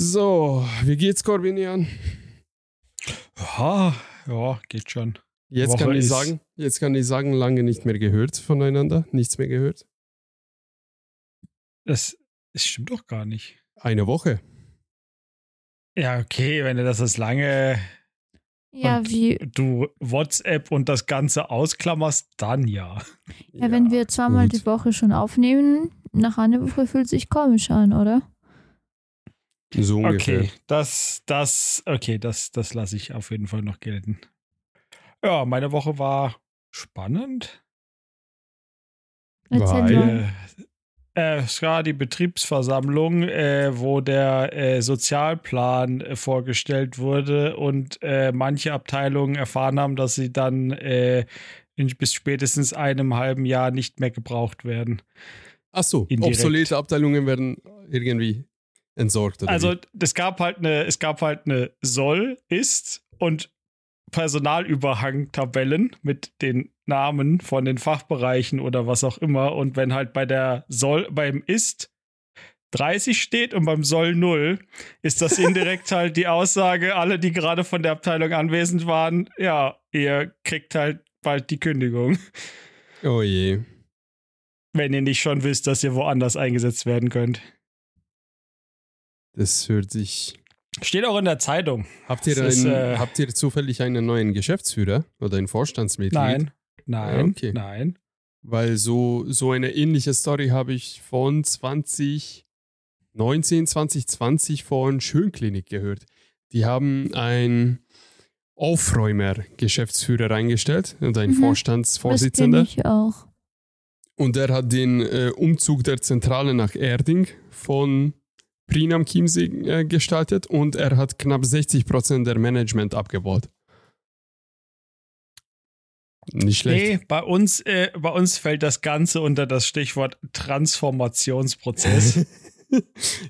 So, wie geht's, Corbinian? Ja, ja, geht schon. Jetzt Woche kann ich sagen, jetzt kann ich sagen, lange nicht mehr gehört voneinander, nichts mehr gehört. Das, das stimmt doch gar nicht. Eine Woche. Ja, okay, wenn du das als lange Ja, Und- wie, du WhatsApp und das Ganze ausklammerst, dann ja. ja, wenn wir zweimal gut. die Woche schon aufnehmen, nach einer Woche fühlt sich komisch an, oder? So ungefähr. Okay, das, das, okay, das, das lasse ich auf jeden Fall noch gelten. Ja, meine Woche war spannend. Weil- mal. Äh, es war die Betriebsversammlung, äh, wo der äh, Sozialplan äh, vorgestellt wurde und äh, manche Abteilungen erfahren haben, dass sie dann äh, in, bis spätestens einem halben Jahr nicht mehr gebraucht werden. Ach so, Indirekt. obsolete Abteilungen werden irgendwie entsorgt. Oder Also es gab halt eine, es gab halt eine Soll, Ist und Personalüberhang-Tabellen mit den Namen von den Fachbereichen oder was auch immer. Und wenn halt bei der Soll, beim Ist 30 steht und beim Soll 0, ist das indirekt halt die Aussage, alle, die gerade von der Abteilung anwesend waren, ja, ihr kriegt halt bald die Kündigung, oh je. wenn ihr nicht schon wisst, dass ihr woanders eingesetzt werden könnt. Das hört sich. Steht auch in der Zeitung. Habt ihr, Das ist, einen, äh, habt ihr zufällig einen neuen Geschäftsführer oder ein Vorstandsmitglied? Nein, nein, Ja, okay. nein. Weil so, so eine ähnliche Story habe ich von 2019, 2020 von Schönklinik gehört. Die haben einen Aufräumer-Geschäftsführer eingestellt und einen Mhm. Das kenne Vorstandsvorsitzender. ich auch. Und der hat den äh, Umzug der Zentrale nach Erding von Prien am Chiemsee äh, gestaltet und er hat knapp 60% der Management abgebaut. Nicht schlecht. Nee, bei uns, äh, bei uns fällt das Ganze unter das Stichwort Transformationsprozess.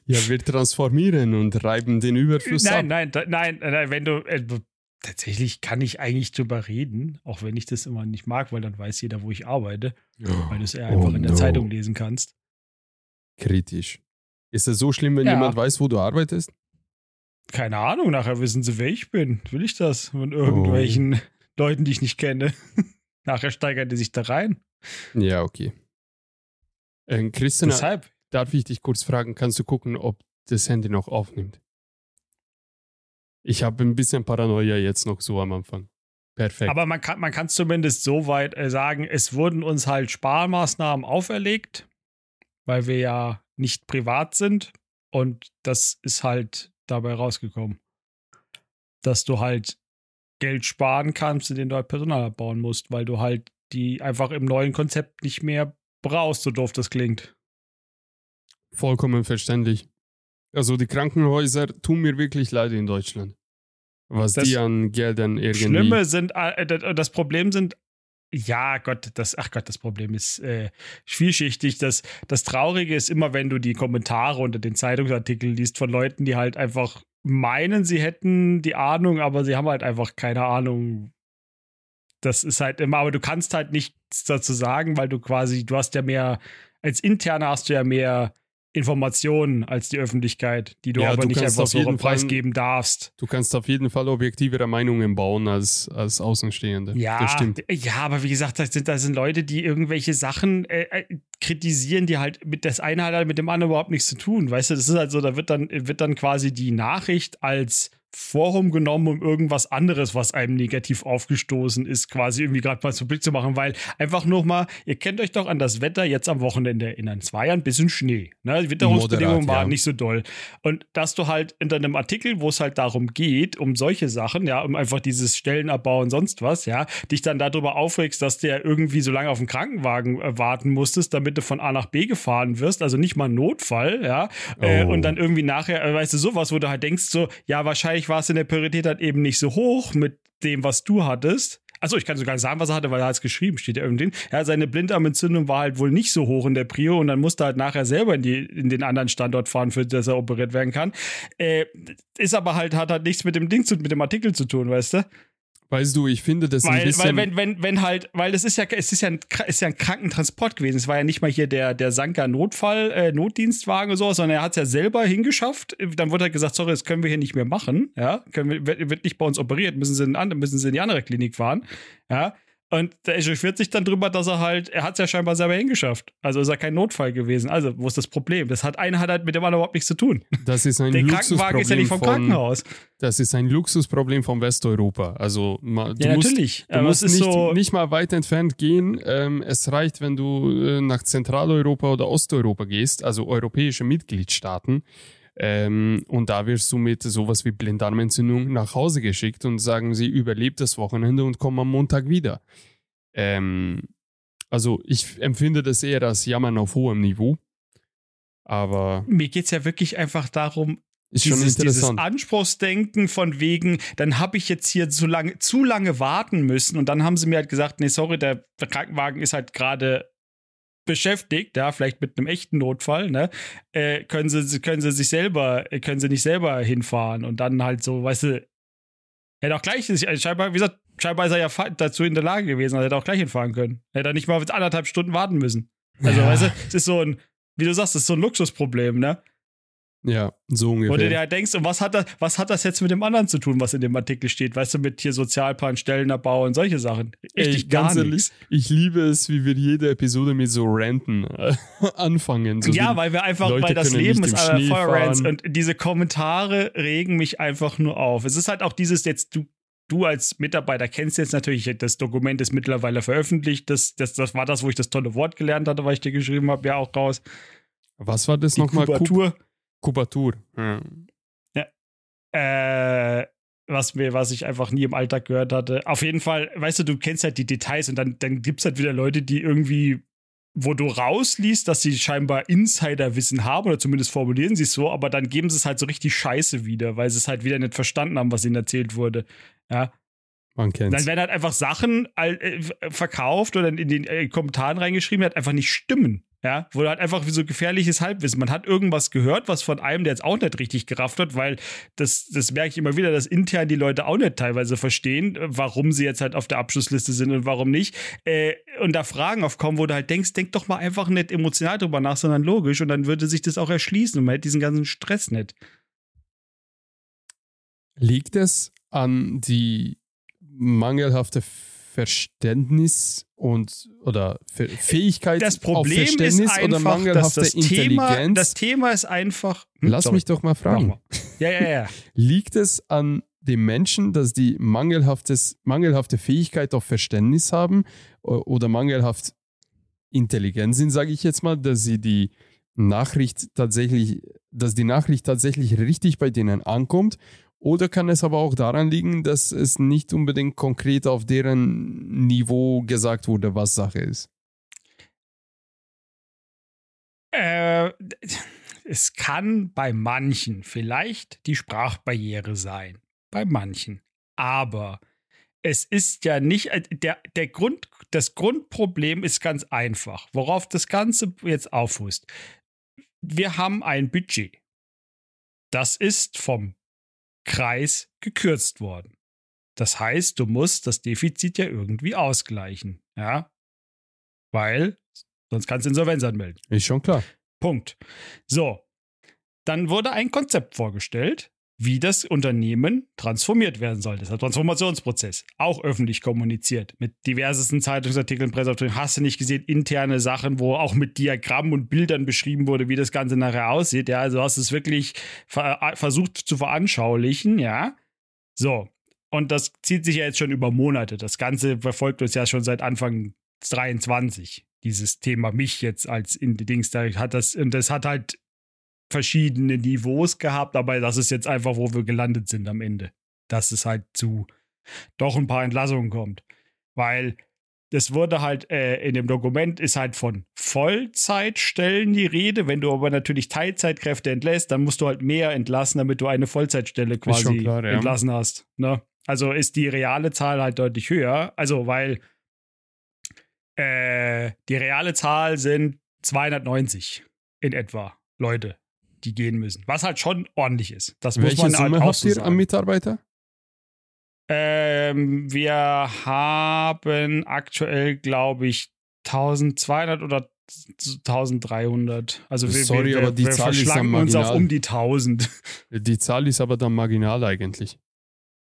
ja, wir transformieren und reiben den Überfluss ab. nein, nein, da- nein, nein, wenn du äh, tatsächlich kann ich eigentlich drüber reden, auch wenn ich das immer nicht mag, weil dann weiß jeder, wo ich arbeite, weil du es eher Oh einfach in der no. Zeitung lesen kannst. Kritisch. Ist es so schlimm, wenn Ja. jemand weiß, wo du arbeitest? Keine Ahnung, nachher wissen sie, wer ich bin. Will ich das? Von Oh. irgendwelchen Leuten, die ich nicht kenne. nachher steigern die sich da rein. Ja, okay. Ähm, Christian, Deshalb. darf ich dich kurz fragen, kannst du gucken, ob das Handy noch aufnimmt? Ich habe ein bisschen Paranoia jetzt noch so am Anfang. Perfekt. Aber man kann man kann zumindest so weit äh, sagen, es wurden uns halt Sparmaßnahmen auferlegt, weil wir ja nicht privat sind und das ist halt dabei rausgekommen. Dass du halt Geld sparen kannst, indem du halt Personal abbauen musst, weil du halt die einfach im neuen Konzept nicht mehr brauchst, so doof das klingt. Vollkommen verständlich. Also die Krankenhäuser tun mir wirklich leid in Deutschland. Was Das die an Geldern irgendwie... Schlimme sind, äh, das- das Problem sind, ja Gott, das, ach Gott, das Problem ist äh, vielschichtig. Das, das Traurige ist immer, wenn du die Kommentare unter den Zeitungsartikeln liest von Leuten, die halt einfach meinen, sie hätten die Ahnung, aber sie haben halt einfach keine Ahnung. Das ist halt immer, aber du kannst halt nichts dazu sagen, weil du quasi, du hast ja mehr, als Interner hast du ja mehr Informationen als die Öffentlichkeit, die du Ja, aber du nicht einfach so preisgeben darfst. Du kannst auf jeden Fall objektivere Meinungen bauen als, als Außenstehende. Ja, Das stimmt. ja, aber wie gesagt, das sind, das sind Leute, die irgendwelche Sachen äh, äh, kritisieren, die halt mit das eine hat halt mit dem anderen überhaupt nichts zu tun. Weißt du, das ist halt so, da wird dann, wird dann quasi die Nachricht als Forum genommen, um irgendwas anderes, was einem negativ aufgestoßen ist, quasi irgendwie gerade mal publik zu machen, weil einfach nur mal, ihr kennt euch doch an das Wetter jetzt am Wochenende erinnern. Es war ja ein bisschen Schnee. Ne? Die Witterungsbedingungen Moderat, waren ja. nicht so doll. Und dass du halt in deinem Artikel, wo es halt darum geht, um solche Sachen, ja, um einfach dieses Stellenabbau und sonst was, ja, dich dann darüber aufregst, dass du ja irgendwie so lange auf den Krankenwagen äh, warten musstest, damit du von A nach B gefahren wirst, also nicht mal ein Notfall, ja, äh, Oh. und dann irgendwie nachher, äh, weißt du, sowas, wo du halt denkst, so, ja, wahrscheinlich war es in der Priorität halt eben nicht so hoch mit dem, was du hattest. Achso, ich kann sogar sagen, was er hatte, weil er hat es geschrieben, steht ja irgendwie. Ja, seine Blinddarmentzündung war halt wohl nicht so hoch in der Prio und dann musste er halt nachher selber in, die, in den anderen Standort fahren, für das er operiert werden kann. Äh, ist aber halt, hat halt nichts mit dem Ding zu, mit dem Artikel zu tun, weißt du? Weißt du, ich finde das ein Weil, bisschen. weil wenn, wenn, wenn halt, weil das ist ja, es ist ja ein, ist ja ein Krankentransport gewesen. Es war ja nicht mal hier der, der Sanka Notfall, äh, Notdienstwagen oder so, sondern er hat es ja selber hingeschafft. Dann wurde halt gesagt, sorry, das können wir hier nicht mehr machen. Ja, können wir, wird, nicht bei uns operiert, müssen sie in, müssen sie in die andere Klinik fahren. Ja. Und der echauffiert sich dann drüber, dass er halt, er hat es ja scheinbar selber hingeschafft. Also ist er kein Notfall gewesen. Also, wo ist das Problem? Das hat eine hat halt mit dem anderen überhaupt nichts zu tun. das ist ein Der Luxusproblem Krankenwagen ist ja nicht vom von, Krankenhaus. Das ist ein Luxusproblem von Westeuropa. Also ma- du Ja, musst, natürlich. Du musst nicht, so. nicht mal weit entfernt gehen. Ähm, es reicht, wenn du äh, nach Zentraleuropa oder Osteuropa gehst, also europäische Mitgliedstaaten. Ähm, und da wirst du mit sowas wie Blinddarmentzündung nach Hause geschickt und sagen sie, überlebt das Wochenende und komm am Montag wieder. Ähm, also ich empfinde das eher als Jammern auf hohem Niveau. Aber Mir geht es ja wirklich einfach darum, ist schon dieses, dieses. Anspruchsdenken von wegen, dann habe ich jetzt hier zu lange, zu lange warten müssen und dann haben sie mir halt gesagt, nee, sorry, der Krankenwagen ist halt gerade beschäftigt, ja, vielleicht mit einem echten Notfall, ne, äh, können sie, können sie sich selber, äh, können sie nicht selber hinfahren und dann halt so, weißt du, er hätte auch gleich, also scheinbar, wie gesagt, scheinbar ist er ja dazu in der Lage gewesen, er hätte auch gleich hinfahren können. Er hätte nicht mal anderthalb Stunden warten müssen. Also, Ja. weißt du, es ist so ein, wie du sagst, es ist so ein Luxusproblem, ne? Ja, so ungefähr. Du dir halt denkst, und was hat, das, was hat das jetzt mit dem anderen zu tun, was in dem Artikel steht? Weißt du, mit hier Sozialplan, Stellenabbau und solche Sachen. Richtig Ey, gar nichts. Ich liebe es, wie wir jede Episode mit so Ranten äh, anfangen. So ja, weil wir einfach, Leute weil das Leben ist im äh, Feuerrants und diese Kommentare regen mich einfach nur auf. Es ist halt auch dieses jetzt, du, du als Mitarbeiter kennst jetzt natürlich, das Dokument ist mittlerweile veröffentlicht. Das, das, das war das, wo ich das tolle Wort gelernt hatte, was ich dir geschrieben habe, ja auch raus. Was war das nochmal? Kub- Kubatur. Kubatur. Ja. äh, was mir, was ich einfach nie im Alltag gehört hatte. Auf jeden Fall, weißt du, du kennst halt die Details und dann, dann gibt es halt wieder Leute, die irgendwie, wo du rausliest, dass sie scheinbar Insiderwissen haben oder zumindest formulieren sie es so, aber dann geben sie es halt so richtig scheiße wieder, weil sie es halt wieder nicht verstanden haben, was ihnen erzählt wurde. Ja. Man kennt's. Dann werden halt einfach Sachen äh, verkauft oder in den äh, Kommentaren reingeschrieben, die halt einfach nicht stimmen. Ja, wo halt einfach wie so gefährliches Halbwissen. Man hat irgendwas gehört, was von einem, der jetzt auch nicht richtig gerafft hat, weil das, das merke ich immer wieder, dass intern die Leute auch nicht teilweise verstehen, äh, warum sie jetzt halt auf der Abschlussliste sind und warum nicht. Äh, und da Fragen aufkommen, wo du halt denkst, denk doch mal einfach nicht emotional drüber nach, sondern logisch und dann würde sich das auch erschließen und man hätte diesen ganzen Stress nicht. Liegt es an die mangelhafte Verständnis und oder Fähigkeit Das auf Problem ist Verständnis oder einfach, dass mangelhafte das Thema, Intelligenz? das Thema ist einfach. Hm, Lass sorry. mich doch mal fragen. mal. Ja, ja, ja. Liegt es an den Menschen, dass die mangelhaftes, mangelhafte Fähigkeit auf Verständnis haben oder mangelhaft intelligent sind, sage ich jetzt mal, dass sie die Nachricht tatsächlich, dass die Nachricht tatsächlich richtig bei denen ankommt? Oder kann es aber auch daran liegen, dass es nicht unbedingt konkret auf deren Niveau gesagt wurde, was Sache ist? Äh, es kann bei manchen vielleicht die Sprachbarriere sein. Bei manchen. Aber es ist ja nicht, äh, der, der Grund, das Grundproblem ist ganz einfach, worauf das Ganze jetzt auffußt. Wir haben ein Budget. Das ist vom Kreis gekürzt worden. Das heißt, du musst das Defizit ja irgendwie ausgleichen. Ja. Weil sonst kannst du Insolvenz anmelden. Ist schon klar. Punkt. So, dann wurde ein Konzept vorgestellt, wie das Unternehmen transformiert werden soll. Das ist der Transformationsprozess. Auch öffentlich kommuniziert. Mit diversesten Zeitungsartikeln, Presseartikeln. Hast du nicht gesehen, interne Sachen, wo auch mit Diagrammen und Bildern beschrieben wurde, wie das Ganze nachher aussieht. Ja, also hast du es wirklich ver äh, versucht zu veranschaulichen, ja. So. Und das zieht sich ja jetzt schon über Monate. Das Ganze verfolgt uns ja schon seit Anfang 23 dieses Thema mich jetzt als in die Dings da hat das und das hat halt verschiedene Niveaus gehabt, aber das ist jetzt einfach, wo wir gelandet sind am Ende, dass es halt zu doch ein paar Entlassungen kommt, weil das wurde halt äh, in dem Dokument ist halt von Vollzeitstellen die Rede. Wenn du aber natürlich Teilzeitkräfte entlässt, dann musst du halt mehr entlassen, damit du eine Vollzeitstelle quasi klar, ja. entlassen hast. Ne? Also ist die reale Zahl halt deutlich höher. Also weil äh, die reale Zahl sind 290 in etwa Leute, die gehen müssen. Was halt schon ordentlich ist. Das muss Welche man Summe halt auch habt ihr sagen. am Mitarbeiter? Ähm, wir haben aktuell, glaube ich, 1200 oder 1300. Also wir, Sorry, wir, aber die wir Zahl ist dann uns auf um die 1000. Die Zahl ist aber dann marginal eigentlich.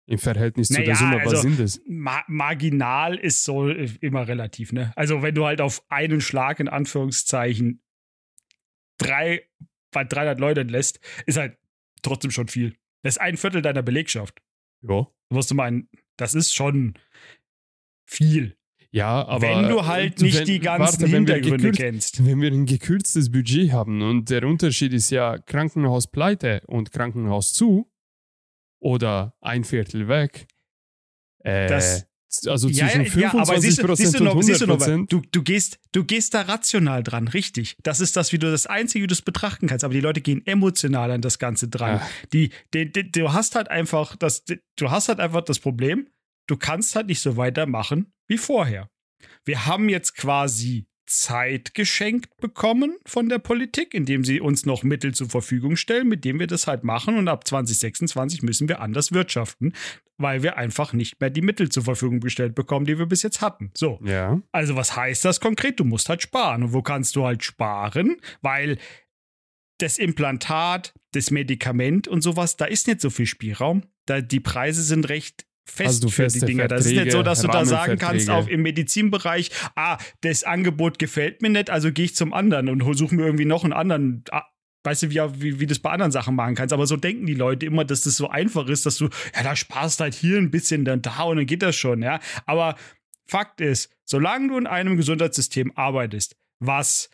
Im Verhältnis zu Naja, der Summe, was also- sind es? Ma marginal ist so äh, immer relativ, ne? Also wenn du halt auf einen Schlag in Anführungszeichen drei, bei 300 Leute lässt, ist halt trotzdem schon viel. Das ist ein Viertel deiner Belegschaft. Ja. Da musst du meinen, das ist schon viel. Ja, aber. wenn du halt nicht wenn- die ganzen warte, Hintergründe gekürzt- kennst. Wenn wir ein gekürztes Budget haben und der Unterschied ist ja Krankenhaus pleite und Krankenhaus zu oder ein Viertel weg. Äh, Das- also zwischen 25 siehst du, siehst du und noch, 100 siehst du, noch, du, du, gehst, du gehst da rational dran, richtig. Das ist das, wie du das Einzige, wie du es betrachten kannst. Aber die Leute gehen emotional an das Ganze dran. Die, die, die, du hast halt einfach das, du hast halt einfach das Problem, du kannst halt nicht so weitermachen wie vorher. Wir haben jetzt quasi Zeit geschenkt bekommen von der Politik, indem sie uns noch Mittel zur Verfügung stellen, mit dem wir das halt machen. Und ab 2026 müssen wir anders wirtschaften, weil wir einfach nicht mehr die Mittel zur Verfügung gestellt bekommen, die wir bis jetzt hatten. So. Ja. Also, was heißt das konkret? Du musst halt sparen. Und wo kannst du halt sparen? Weil das Implantat, das Medikament und sowas, da ist nicht so viel Spielraum. Da, die Preise sind recht fest Also für die Dinger. Das ist nicht so, dass du da sagen kannst, auch im Medizinbereich, ah, das Angebot gefällt mir nicht, also gehe ich zum anderen und suche mir irgendwie noch einen anderen. Weißt du, wie, wie, wie du das bei anderen Sachen machen kannst. Aber so denken die Leute immer, dass das so einfach ist, dass du, ja, da sparst halt hier ein bisschen, dann da und dann geht das schon, ja. Aber Fakt ist, solange du in einem Gesundheitssystem arbeitest, was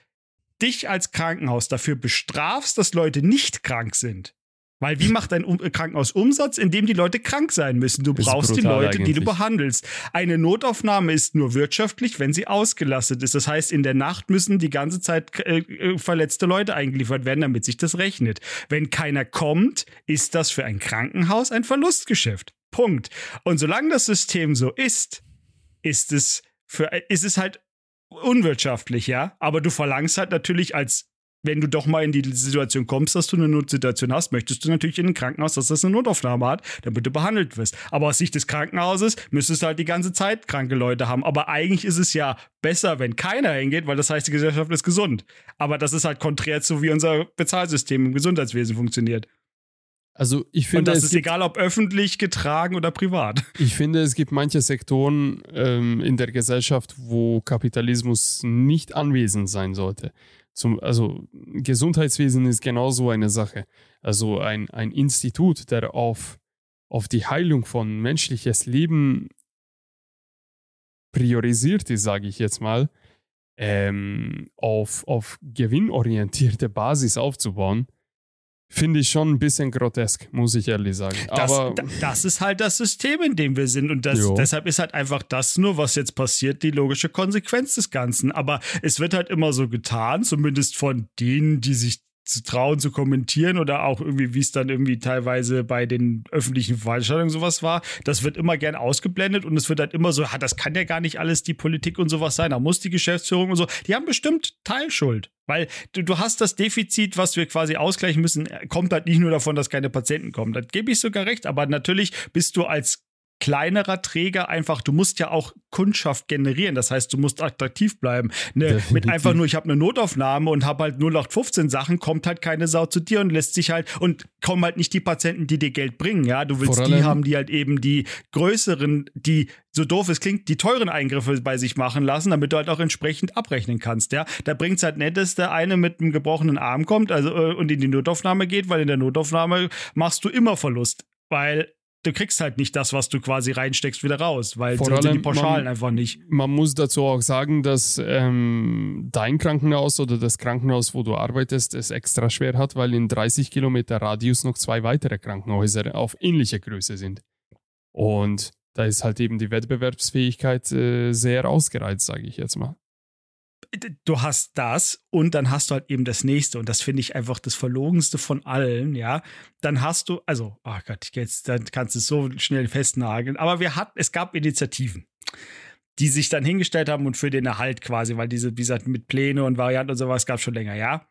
dich als Krankenhaus dafür bestrafst, dass Leute nicht krank sind. Weil wie macht ein um Krankenhaus Umsatz, indem die Leute krank sein müssen? Du brauchst die Leute, die du eigentlich. behandelst. Eine Notaufnahme ist nur wirtschaftlich, wenn sie ausgelastet ist. Das heißt, in der Nacht müssen die ganze Zeit äh, äh, verletzte Leute eingeliefert werden, damit sich das rechnet. Wenn keiner kommt, ist das für ein Krankenhaus ein Verlustgeschäft. Punkt. Und solange das System so ist, ist es für ist es halt unwirtschaftlich, ja. Aber du verlangst halt natürlich als wenn du doch mal in die Situation kommst, dass du eine Notsituation hast, möchtest du natürlich in ein Krankenhaus, dass das eine Notaufnahme hat, damit du behandelt wirst. Aber aus Sicht des Krankenhauses müsstest du halt die ganze Zeit kranke Leute haben. Aber eigentlich ist es ja besser, wenn keiner hingeht, weil das heißt, die Gesellschaft ist gesund. Aber das ist halt konträr zu, wie unser Bezahlsystem im Gesundheitswesen funktioniert. Also ich Und finde, das es ist gibt, egal, ob öffentlich getragen oder privat. ich finde, es gibt manche Sektoren ähm, in der Gesellschaft, wo Kapitalismus nicht anwesend sein sollte. Zum, also Gesundheitswesen ist genauso eine Sache. Also ein, ein Institut, der auf, auf die Heilung von menschliches Leben priorisiert ist, sage ich jetzt mal, ähm, auf, auf gewinnorientierte Basis aufzubauen, finde ich schon ein bisschen grotesk, muss ich ehrlich sagen. Das, Aber da- das ist halt das System, in dem wir sind. Und das, deshalb ist halt einfach das nur, was jetzt passiert, die logische Konsequenz des Ganzen. Aber es wird halt immer so getan, zumindest von denen, die sich zu trauen zu kommentieren oder auch irgendwie, wie es dann irgendwie teilweise bei den öffentlichen Veranstaltungen sowas war. Das wird immer gern ausgeblendet und es wird halt immer so, das kann ja gar nicht alles die Politik und sowas sein. Da muss die Geschäftsführung und so. Die haben bestimmt Teilschuld. Weil du, du hast das Defizit, was wir quasi ausgleichen müssen, kommt halt nicht nur davon, dass keine Patienten kommen. Das gebe ich sogar recht. Aber natürlich bist du als kleinerer Träger einfach, du musst ja auch Kundschaft generieren. Das heißt, du musst attraktiv bleiben. Ne, mit einfach nur, ich habe eine Notaufnahme und habe halt 0815 Sachen, kommt halt keine Sau zu dir und lässt sich halt und kommen halt nicht die Patienten, die dir Geld bringen. Ja, du willst die haben, die halt eben die größeren, die so doof es klingt, die teuren Eingriffe bei sich machen lassen, damit du halt auch entsprechend abrechnen kannst. Ja, da bringt es halt nicht, dass der eine mit einem gebrochenen Arm kommt, also äh, und in die Notaufnahme geht, weil in der Notaufnahme machst du immer Verlust, weil du kriegst halt nicht das, was du quasi reinsteckst, wieder raus, weil Vor so sind die allem, Pauschalen man- einfach nicht. man muss dazu auch sagen, dass ähm, dein Krankenhaus oder das Krankenhaus, wo du arbeitest, es extra schwer hat, weil in 30 Kilometer Radius noch zwei weitere Krankenhäuser auf ähnliche Größe sind. Und da ist halt eben die Wettbewerbsfähigkeit äh, sehr ausgereizt, sage ich jetzt mal. Du hast das und dann hast du halt eben das nächste und das finde ich einfach das verlogenste von allen, ja. Dann hast du, also, oh Gott, jetzt dann kannst du es so schnell festnageln, aber wir hatten, es gab Initiativen, die sich dann hingestellt haben und für den Erhalt quasi, weil diese, wie gesagt, mit Pläne und Varianten und sowas gab es schon länger, ja.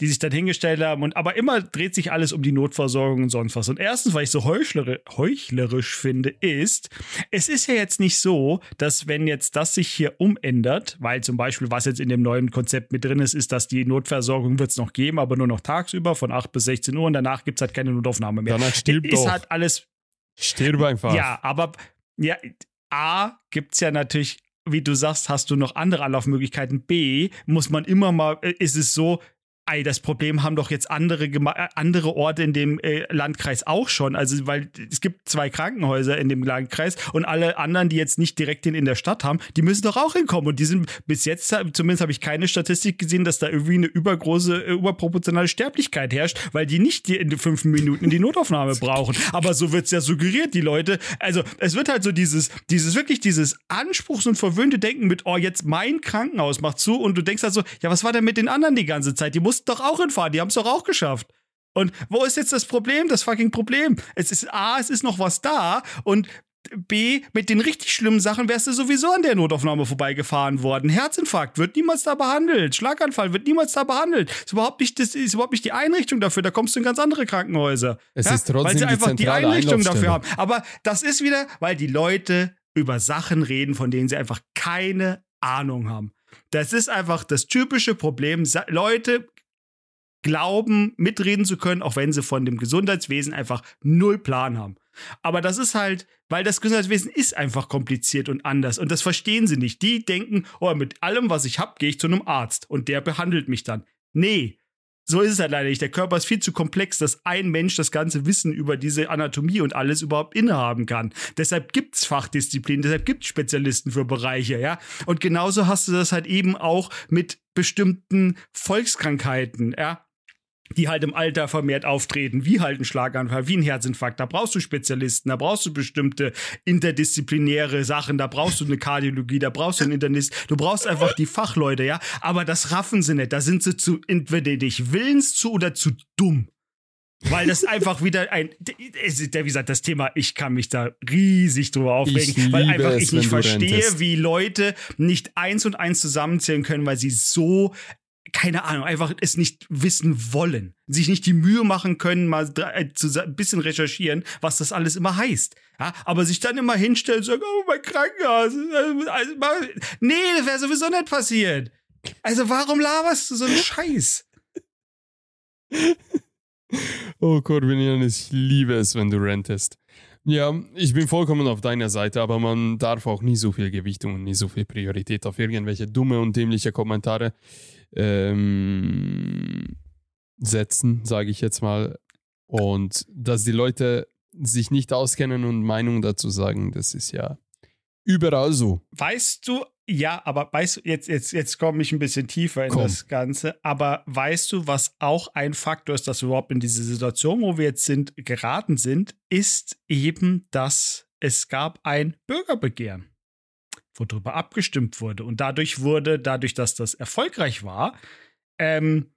Die sich dann hingestellt haben. Und aber immer dreht sich alles um die Notversorgung und sonst was. Und erstens, weil ich so heuchlerisch, heuchlerisch finde, ist, es ist ja jetzt nicht so, dass wenn jetzt das sich hier umändert, weil zum Beispiel, was jetzt in dem neuen Konzept mit drin ist, ist, dass die Notversorgung wird es noch geben, aber nur noch tagsüber von 8 bis 16 Uhr und danach gibt es halt keine Notaufnahme mehr. Danach stirbt ist doch. halt alles Stirb einfach. ja, aber ja, A gibt es ja natürlich, wie du sagst, hast du noch andere Anlaufmöglichkeiten. B muss man immer mal, äh, ist es so, ey, das Problem haben doch jetzt andere, äh, andere Orte in dem äh, Landkreis auch schon. Also, weil es gibt zwei Krankenhäuser in dem Landkreis und alle anderen, die jetzt nicht direkt in, in der Stadt haben, die müssen doch auch hinkommen. Und die sind bis jetzt, zumindest habe ich keine Statistik gesehen, dass da irgendwie eine übergroße, äh, überproportionale Sterblichkeit herrscht, weil die nicht die in den fünf Minuten in die Notaufnahme brauchen. Aber so wird es ja suggeriert, die Leute. Also, es wird halt so dieses, dieses wirklich dieses Anspruchs- und verwöhnte Denken mit, oh, jetzt mein Krankenhaus macht zu und du denkst halt so, ja, was war denn mit den anderen die ganze Zeit? Die mussten doch auch hinfahren, die haben es doch auch geschafft. Und wo ist jetzt das Problem, das fucking Problem? Es ist A, es ist noch was da und B, mit den richtig schlimmen Sachen wärst du sowieso an der Notaufnahme vorbeigefahren worden. Herzinfarkt wird niemals da behandelt. Schlaganfall wird niemals da behandelt. Ist überhaupt nicht, das ist überhaupt nicht die Einrichtung dafür. Da kommst du in ganz andere Krankenhäuser. Es ist trotzdem weil sie die einfach die zentrale Einrichtung dafür haben. Aber das ist wieder, weil die Leute über Sachen reden, von denen sie einfach keine Ahnung haben. Das ist einfach das typische Problem. Leute glauben, mitreden zu können, auch wenn sie von dem Gesundheitswesen einfach null Plan haben. Aber das ist halt, weil das Gesundheitswesen ist einfach kompliziert und anders und das verstehen sie nicht. Die denken, oh, mit allem, was ich habe, gehe ich zu einem Arzt und der behandelt mich dann. Nee, so ist es halt leider nicht. Der Körper ist viel zu komplex, dass ein Mensch das ganze Wissen über diese Anatomie und alles überhaupt innehaben kann. Deshalb gibt's Fachdisziplinen, deshalb gibt's Spezialisten für Bereiche, ja. Und genauso hast du das halt eben auch mit bestimmten Volkskrankheiten, ja die halt im Alter vermehrt auftreten, wie halt ein Schlaganfall, wie ein Herzinfarkt. Da brauchst du Spezialisten, da brauchst du bestimmte interdisziplinäre Sachen, da brauchst du eine Kardiologie, da brauchst du einen Internist, du brauchst einfach die Fachleute, ja. Aber das raffen sie nicht. Da sind sie zu entweder nicht willens zu oder zu dumm. Weil das einfach wieder ein, wie gesagt, das Thema, ich kann mich da riesig drüber aufregen, weil einfach es, ich nicht verstehe, wie Leute nicht eins und eins zusammenzählen können, weil sie so keine Ahnung, einfach es nicht wissen wollen, sich nicht die Mühe machen können, mal äh, ein bisschen recherchieren, was das alles immer heißt. Ja, aber sich dann immer hinstellen und sagen, oh, mein Krankenhaus. äh, Also, nee, das wäre sowieso nicht passiert. Also warum laberst du so einen Scheiß? Oh, Corbinian, ich liebe es, wenn du rentest. Ja, ich bin vollkommen auf deiner Seite, aber man darf auch nie so viel Gewichtung und nie so viel Priorität auf irgendwelche dumme und dämliche Kommentare ähm, setzen, sage ich jetzt mal. Und dass die Leute sich nicht auskennen und Meinung dazu sagen, das ist ja überall so. Weißt du, ja, aber weißt du, jetzt, jetzt, jetzt komme ich ein bisschen tiefer in Komm. das Ganze, aber weißt du, was auch ein Faktor ist, dass wir überhaupt in diese Situation, wo wir jetzt sind, geraten sind, ist eben, dass es gab ein Bürgerbegehren, worüber abgestimmt wurde. Und dadurch wurde, dadurch, dass das erfolgreich war, ähm,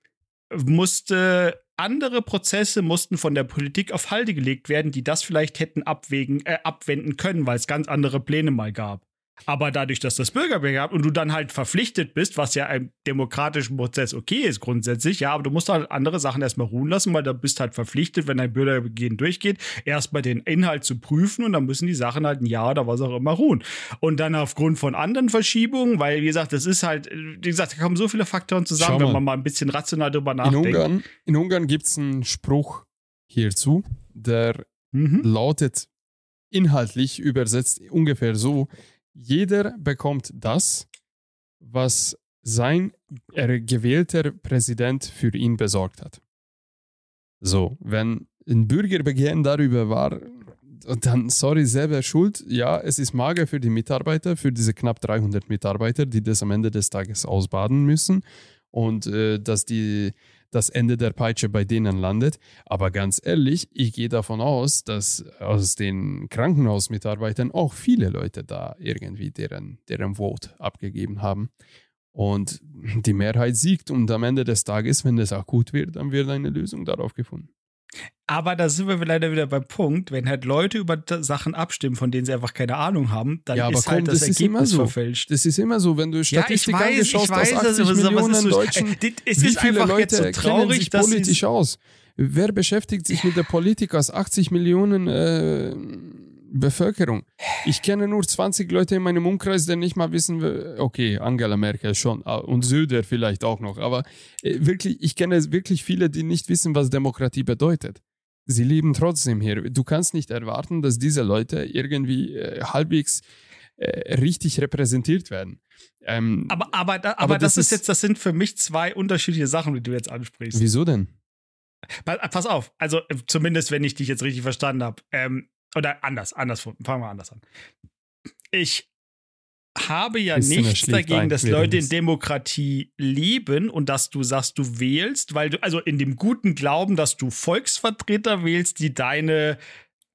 musste andere Prozesse mussten von der Politik auf Halde gelegt werden, die das vielleicht hätten abwägen, äh, abwenden können, weil es ganz andere Pläne mal gab. Aber dadurch, dass das Bürgerbegehren gab und du dann halt verpflichtet bist, was ja im demokratischen Prozess okay ist grundsätzlich, ja, aber du musst halt andere Sachen erstmal ruhen lassen, weil du bist halt verpflichtet, wenn dein Bürgerbegehren durchgeht, erstmal den Inhalt zu prüfen und dann müssen die Sachen halt ein Jahr oder was auch immer ruhen. Und dann aufgrund von anderen Verschiebungen, weil wie gesagt, das ist halt, wie gesagt, da kommen so viele Faktoren zusammen, wenn man mal ein bisschen rational drüber In nachdenkt. Ungarn, in Ungarn gibt es einen Spruch hierzu, der Mhm. lautet inhaltlich übersetzt ungefähr so: Jeder bekommt das, was sein er gewählter Präsident für ihn besorgt hat. So, wenn ein Bürgerbegehren darüber war, dann, sorry, selber schuld. Ja, es ist mager für die Mitarbeiter, für diese knapp 300 Mitarbeiter, die das am Ende des Tages ausbaden müssen und äh, dass die, das Ende der Peitsche bei denen landet. Aber ganz ehrlich, ich gehe davon aus, dass aus den Krankenhausmitarbeitern auch viele Leute da irgendwie deren, deren Vote abgegeben haben. Und die Mehrheit siegt und am Ende des Tages, wenn es akut wird, dann wird eine Lösung darauf gefunden. Aber da sind wir leider wieder beim Punkt, wenn halt Leute über Sachen abstimmen, von denen sie einfach keine Ahnung haben, dann Ja, ist komm, halt das, das Ergebnis immer so. verfälscht. Das ist immer so, wenn du Statistik anschaust, aus 80 aber Millionen es ist so- Deutschen, Äh, es wie ist viele Leute so traurig, sich politisch aus? Wer beschäftigt sich mit der Politik aus 80 Millionen äh, Bevölkerung? Ich kenne nur 20 Leute in meinem Umkreis, die nicht mal wissen, okay, Angela Merkel schon ah, und Söder vielleicht auch noch, aber äh, wirklich, ich kenne wirklich viele, die nicht wissen, was Demokratie bedeutet. Sie leben trotzdem hier. Du kannst nicht erwarten, dass diese Leute irgendwie äh, halbwegs äh, richtig repräsentiert werden. Ähm, aber, aber, da, aber, Aber das, das ist jetzt, das sind für mich zwei unterschiedliche Sachen, die du jetzt ansprichst. wieso denn? Pa- Pass auf, also äh, zumindest, wenn ich dich jetzt richtig verstanden habe. Ähm, oder anders, anders, fangen wir anders an. Ich habe ja Christina nichts dagegen, ein, dass Leute in Demokratie leben und dass du sagst, du wählst, weil du, also in dem guten Glauben, dass du Volksvertreter wählst, die deine,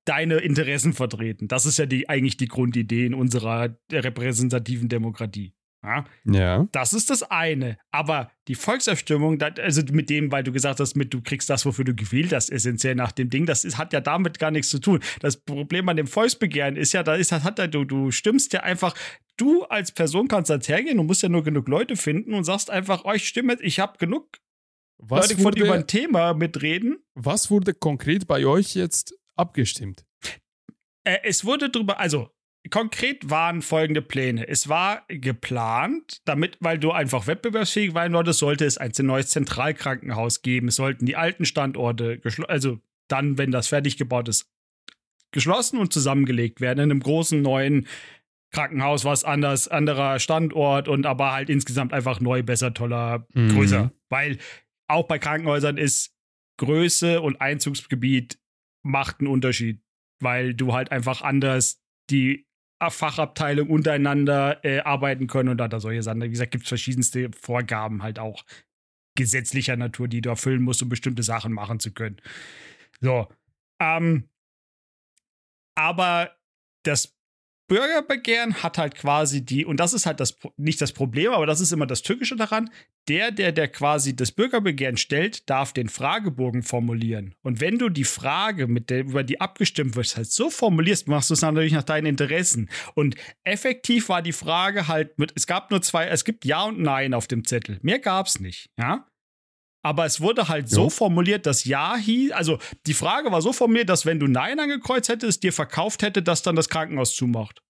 deine Interessen vertreten. Das ist ja die, eigentlich die Grundidee in unserer repräsentativen Demokratie. Ja? Ja. Das ist das eine. Aber die Volksabstimmung, das, also mit dem, weil du gesagt hast, mit du kriegst das, wofür du gewählt hast, essentiell nach dem Ding, das ist, hat ja damit gar nichts zu tun. Das Problem an dem Volksbegehren ist ja, da ist, hat ja, du, du stimmst ja einfach, du als Person kannst jetzt hergehen und musst ja nur genug Leute finden und sagst einfach, oh, ich stimme jetzt, ich habe genug Was Leute, von über ein wurde, Thema mitreden. was wurde konkret bei euch jetzt abgestimmt? Äh, es wurde drüber, also konkret waren folgende Pläne. Es war geplant, damit, weil du einfach wettbewerbsfähig sein wolltest, sollte es ein neues Zentralkrankenhaus geben. Es sollten die alten Standorte, also dann, wenn das fertig gebaut ist, geschlossen und zusammengelegt werden in einem großen neuen Krankenhaus, was anders, anderer Standort und aber halt insgesamt einfach neu, besser, toller, Mhm. größer. Weil auch bei Krankenhäusern ist Größe und Einzugsgebiet macht einen Unterschied, weil du halt einfach anders die Fachabteilung untereinander äh, arbeiten können und da da solche Sachen. Wie gesagt, gibt es verschiedenste Vorgaben halt auch gesetzlicher Natur, die du erfüllen musst, um bestimmte Sachen machen zu können. So. Ähm, aber das Bürgerbegehren hat halt quasi die, und das ist halt das, nicht das Problem, aber das ist immer das Tückische daran, der, der, der quasi das Bürgerbegehren stellt, darf den Fragebogen formulieren. Und wenn du die Frage, mit der, über die abgestimmt wird, halt so formulierst, machst du es natürlich nach deinen Interessen. Und effektiv war die Frage halt mit, es gab nur zwei, es gibt Ja und Nein auf dem Zettel. Mehr gab es nicht, ja. Aber es wurde halt so Jo. formuliert, dass Ja hieß, also die Frage war so formuliert, dass wenn du Nein angekreuzt hättest, dir verkauft hätte, dass dann das Krankenhaus zumacht.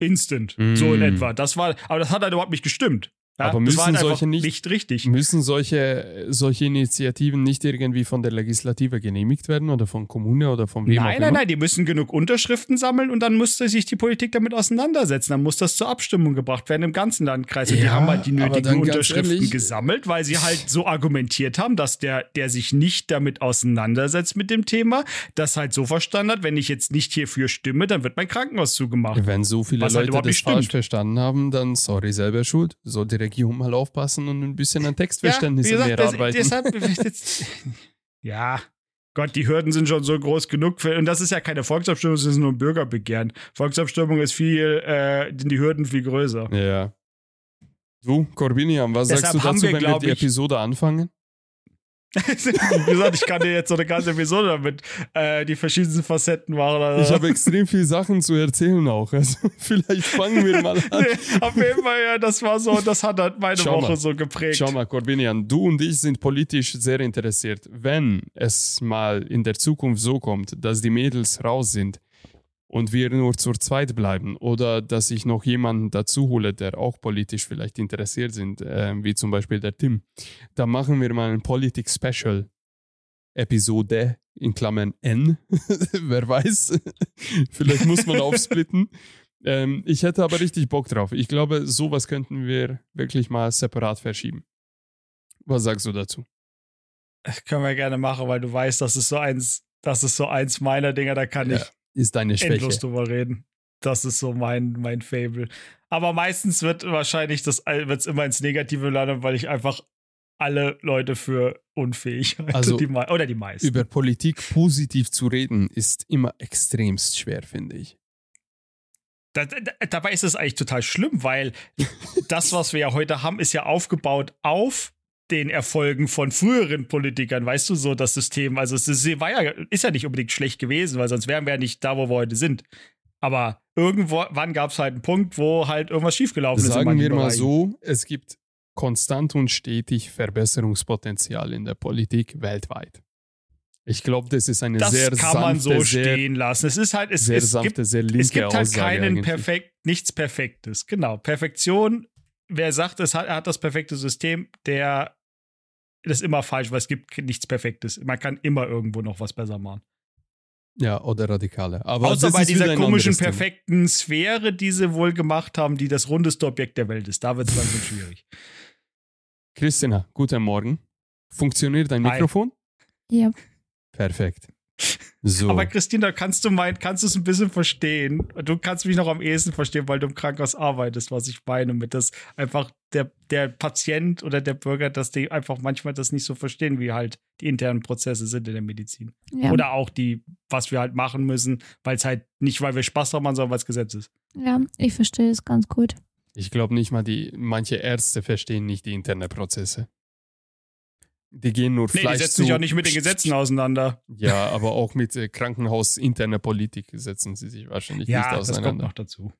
Instant. So in Mm. etwa. Das war, aber das hat halt überhaupt nicht gestimmt. Ja, Aber müssen halt solche nicht- nicht richtig. Müssen solche, solche Initiativen nicht irgendwie von der Legislative genehmigt werden oder von Kommune oder von wem auch Nein, immer? nein, nein, die müssen genug Unterschriften sammeln und dann musste sich die Politik damit auseinandersetzen. Dann muss das zur Abstimmung gebracht werden im ganzen Landkreis. Und die Ja, haben halt die nötigen Unterschriften ehrlich- gesammelt, weil sie halt so argumentiert haben, dass der, der sich nicht damit auseinandersetzt mit dem Thema, das halt so verstanden hat, wenn ich jetzt nicht hierfür stimme, dann wird mein Krankenhaus zugemacht. Wenn so viele Was halt Leute überhaupt das falsch verstanden haben, dann sorry, selber schuld. Soll die Regierung mal aufpassen und ein bisschen an Textverständnis wie gesagt, mehr das- arbeiten. Deshalb, jetzt, ja, Gott, die Hürden sind schon so groß genug. Für, und das ist ja keine Volksabstimmung, das ist nur ein Bürgerbegehren. Volksabstimmung ist viel, äh, sind die Hürden viel größer. ja. Du, Corbinian, was Deshalb sagst du dazu, wir, wenn wir die ich- Episode anfangen? Wie gesagt, ich kann dir jetzt so eine ganze Episode damit äh, die verschiedensten Facetten machen. Also. Ich habe extrem viele Sachen zu erzählen auch. Also vielleicht fangen wir mal an. Nee, auf jeden Fall, ja, das war so, das hat halt meine Schau Woche mal. so geprägt. Schau mal, Corbinian, du und ich sind politisch sehr interessiert. Wenn es mal in der Zukunft so kommt, dass die Mädels raus sind und wir nur zur zweit bleiben oder dass ich noch jemanden dazu hole, der auch politisch vielleicht interessiert sind, äh, wie zum Beispiel der Tim, dann machen wir mal ein Politik-Special. Episode in Klammern N. Wer weiß. vielleicht muss man aufsplitten. Ähm, ich hätte aber richtig Bock drauf. Ich glaube, sowas könnten wir wirklich mal separat verschieben. Was sagst du dazu? Das können wir gerne machen, weil du weißt, das ist so eins, das ist so eins meiner Dinger, da kann Ja, ich Ist deine Schwäche. endlos drüber reden. Das ist so mein, mein Fable. Aber meistens wird wahrscheinlich das wird's immer ins Negative landen, weil ich einfach alle Leute für unfähig halte. Also, die, oder die meisten. Über Politik positiv zu reden, ist immer extremst schwer, finde ich. Da, da, dabei ist es eigentlich total schlimm, weil das, was wir ja heute haben, ist ja aufgebaut auf den Erfolgen von früheren Politikern, weißt du, so das System. Also es ist, war ja, ist ja nicht unbedingt schlecht gewesen, weil sonst wären wir ja nicht da, wo wir heute sind. Aber irgendwann gab es halt einen Punkt, wo halt irgendwas schiefgelaufen ist. Sagen wir mal so, es gibt konstant und stetig Verbesserungspotenzial in der Politik weltweit. Ich glaube, das ist eine das sehr kann man so sehr, stehen lassen. Es ist halt, es, sehr es sanfte, gibt, sehr linke es gibt halt Aussage keinen eigentlich. perfekt, nichts Perfektes. Genau. Perfektion, wer sagt, es hat, er hat das perfekte System, der das ist immer falsch, weil es gibt nichts Perfektes. Man kann immer irgendwo noch was besser machen. Ja, oder radikale. Aber Außer das bei dieser komischen, perfekten Sphäre, die sie wohl gemacht haben, die das rundeste Objekt der Welt ist. Da wird es langsam schwierig. Christina, guten Morgen. Funktioniert dein Hi. Mikrofon? Ja. Perfekt. So. Aber Christina, kannst du mein, kannst du es ein bisschen verstehen? Du kannst mich noch am ehesten verstehen, weil du im Krankenhaus arbeitest, was ich meine, mit das einfach der, der Patient oder der Bürger, dass die einfach manchmal das nicht so verstehen, wie halt die internen Prozesse sind in der Medizin. Ja. Oder auch die, was wir halt machen müssen, weil es halt nicht, weil wir Spaß daran machen, sondern weil es Gesetz ist. ja, ich verstehe es ganz gut. Ich glaube nicht mal, die manche Ärzte verstehen nicht die internen Prozesse. Die gehen nur Nee, die setzen zu. sich auch nicht mit den Gesetzen auseinander. Ja, aber auch mit äh, Krankenhausinterner Politik setzen sie sich wahrscheinlich nicht Ja, das kommt auseinander. noch dazu.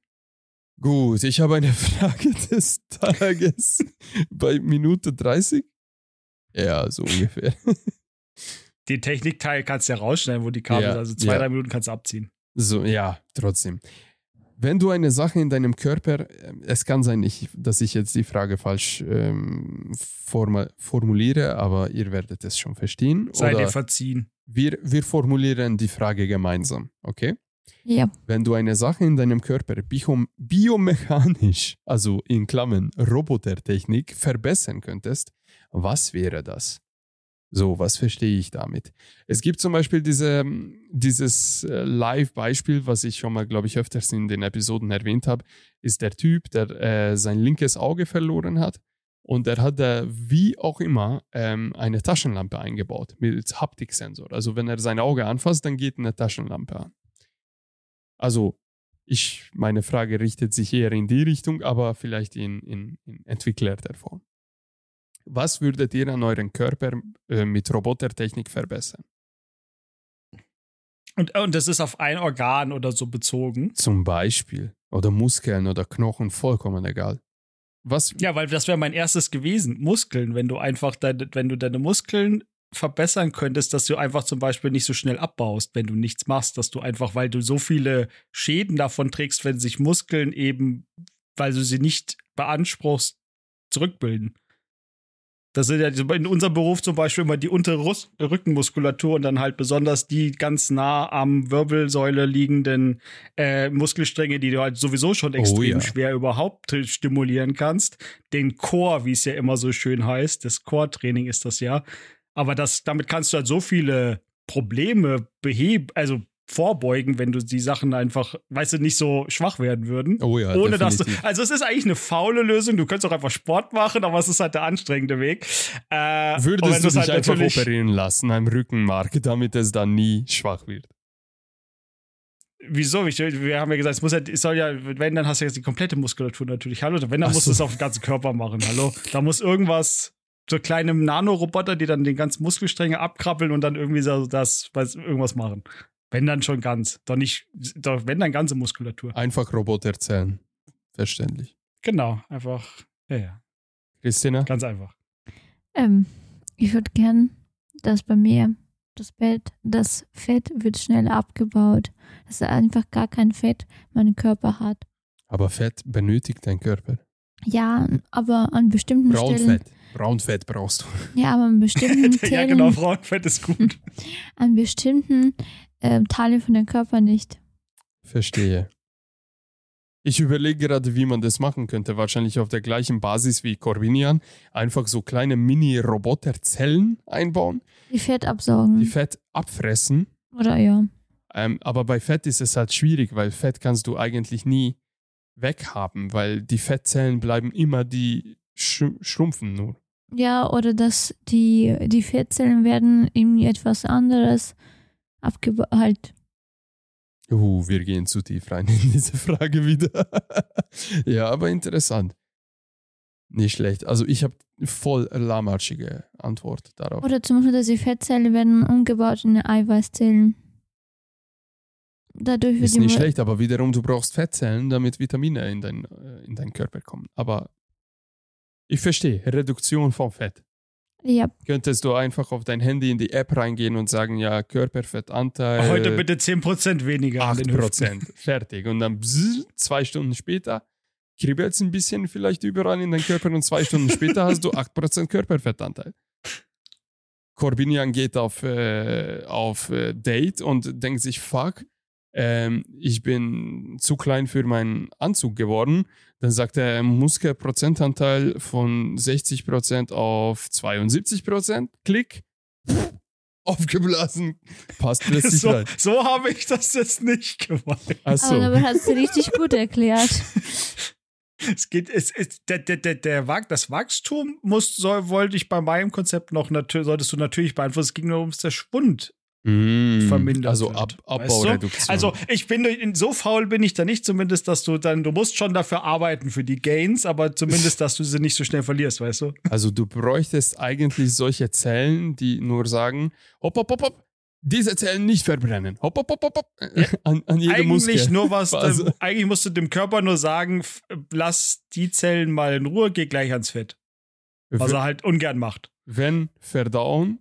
Gut, ich habe eine Frage des Tages bei Minute 30. Ja, so ungefähr. Den Technikteil kannst du ja rausschneiden, wo die Kabel Ja, sind. Also zwei, ja. drei Minuten kannst du abziehen. So, ja, trotzdem. Wenn du eine Sache in deinem Körper, äh, es kann sein, ich, dass ich jetzt die Frage falsch ähm, formuliere, aber ihr werdet es schon verstehen. Sei dir Oder verziehen. wir, wir formulieren die Frage gemeinsam, okay? Ja. Wenn du eine Sache in deinem Körper bio, biomechanisch, also in Klammern Robotertechnik, verbessern könntest, was wäre das? So, was verstehe ich damit? Es gibt zum Beispiel diese, dieses äh, Live-Beispiel, was ich schon mal, glaube ich, öfters in den Episoden erwähnt habe, ist der Typ, der äh, sein linkes Auge verloren hat und er hat da wie auch immer ähm, eine Taschenlampe eingebaut mit Haptiksensor. Also wenn er sein Auge anfasst, dann geht eine Taschenlampe an. Also ich, meine Frage richtet sich eher in die Richtung, aber vielleicht in, in, in entwickelter Form. Was würdet ihr an euren Körper äh, mit Robotertechnik verbessern? Und, und das ist auf ein Organ oder so bezogen. Zum Beispiel. Oder Muskeln oder Knochen, vollkommen egal. Was? Ja, weil das wäre mein erstes gewesen. Muskeln, wenn du einfach deine, wenn du deine Muskeln verbessern könntest, dass du einfach zum Beispiel nicht so schnell abbaust, wenn du nichts machst, dass du einfach, weil du so viele Schäden davon trägst, wenn sich Muskeln eben, weil du sie nicht beanspruchst, zurückbilden. Das sind ja in unserem Beruf zum Beispiel immer die untere Rückenmuskulatur und dann halt besonders die ganz nah am Wirbelsäule liegenden äh, Muskelstränge, die du halt sowieso schon Oh extrem ja. schwer überhaupt stimulieren kannst. Den Core, wie es ja immer so schön heißt, das Core-Training ist das ja. Aber das, damit kannst du halt so viele Probleme beheben, also vorbeugen, wenn du die Sachen einfach, weißt du, nicht so schwach werden würden. Oh ja, Ohne dass du, definitiv. also es ist eigentlich eine faule Lösung. Du könntest auch einfach Sport machen, aber es ist halt der anstrengende Weg. Äh, Würdest du dich halt einfach operieren lassen am Rückenmark, damit es dann nie schwach wird? Wieso? Ich, wir haben ja gesagt, es muss ja, es soll ja, wenn, dann hast du jetzt die komplette Muskulatur natürlich. Hallo, wenn, dann Ach musst so. du es auf den ganzen Körper machen. Hallo, da muss irgendwas, so kleine Nanoroboter, die dann den ganzen Muskelstränge abkrabbeln und dann irgendwie so das, weiß, irgendwas machen. Wenn dann schon ganz. Doch nicht, doch wenn dann ganze Muskulatur. Einfach Roboterzellen. Verständlich. Genau, einfach, ja, ja, Christina? ganz einfach. Ähm, ich würde gern, dass bei mir das Bett, das Fett wird schnell abgebaut. Dass er einfach gar kein Fett meinen Körper hat. Aber Fett benötigt dein Körper. Ja, aber an bestimmten Stellen. Braunfett. Braunfett brauchst du. Ja, aber an bestimmten ja, Stellen, genau, Frauenfett ist gut. an bestimmten ähm, Teilen von dem Körper nicht. Verstehe. Ich überlege gerade, wie man das machen könnte. Wahrscheinlich auf der gleichen Basis wie Corvinian. Einfach so kleine Mini-Roboterzellen einbauen, Die Fett absaugen. die Fett abfressen. Oder ja. Ähm, aber bei Fett ist es halt schwierig, weil Fett kannst du eigentlich nie weghaben, weil die Fettzellen bleiben immer die sch schrumpfen nur. Ja, oder dass die, die Fettzellen werden in etwas anderes abgebaut. Halt. Uh, wir gehen zu tief rein in diese Frage wieder. ja, aber interessant. Nicht schlecht. Also ich habe voll lahmarschige Antwort darauf. Oder zum Beispiel, dass die Fettzellen werden umgebaut in Eiweißzellen. Dadurch wird Ist nicht schlecht, aber wiederum, du brauchst Fettzellen, damit Vitamine in, dein, äh, in deinen Körper kommen. Aber ich verstehe, Reduktion von Fett. Ja, Könntest du einfach auf dein Handy in die App reingehen und sagen, ja, Körperfettanteil. Heute bitte 10% weniger an den Hüften. 8%. Fertig. Und dann bzz, zwei Stunden später kribbelt es ein bisschen vielleicht überall in deinem Körper und zwei Stunden später hast du 8% Körperfettanteil. Corbinian geht auf, äh, auf äh, Date und denkt sich, fuck, ähm, ich bin zu klein für meinen Anzug geworden. Dann sagt er, Muskelprozentanteil von 60% auf 72%. Klick. Aufgeblasen. Passt plötzlich So, rein. so habe ich das jetzt nicht gemeint. Achso. aber damit hast du richtig gut erklärt. Es geht, es, es, der, der, der, der, Wach- das Wachstum muss, soll, wollte ich bei meinem Konzept noch natürlich, solltest du natürlich beeinflussen. Es ging nur ums der Schwund Mm, vermindert. Also Ab? Abbaureduktion. Also ich bin so faul bin ich da nicht, zumindest, dass du dann, du musst schon dafür arbeiten für die Gains, aber zumindest, dass du sie nicht so schnell verlierst, weißt du? Also du bräuchtest eigentlich solche Zellen, die nur sagen, hopp, hopp, hopp, hopp, diese Zellen nicht verbrennen. Hopp, hopp, hopp, hopp, hopp. An, an jedem eigentlich Muskel. nur was, Also- ähm, eigentlich musst du dem Körper nur sagen, lass die Zellen mal in Ruhe, geh gleich ans Fett. Was Wenn- er halt ungern macht. Wenn Verdauen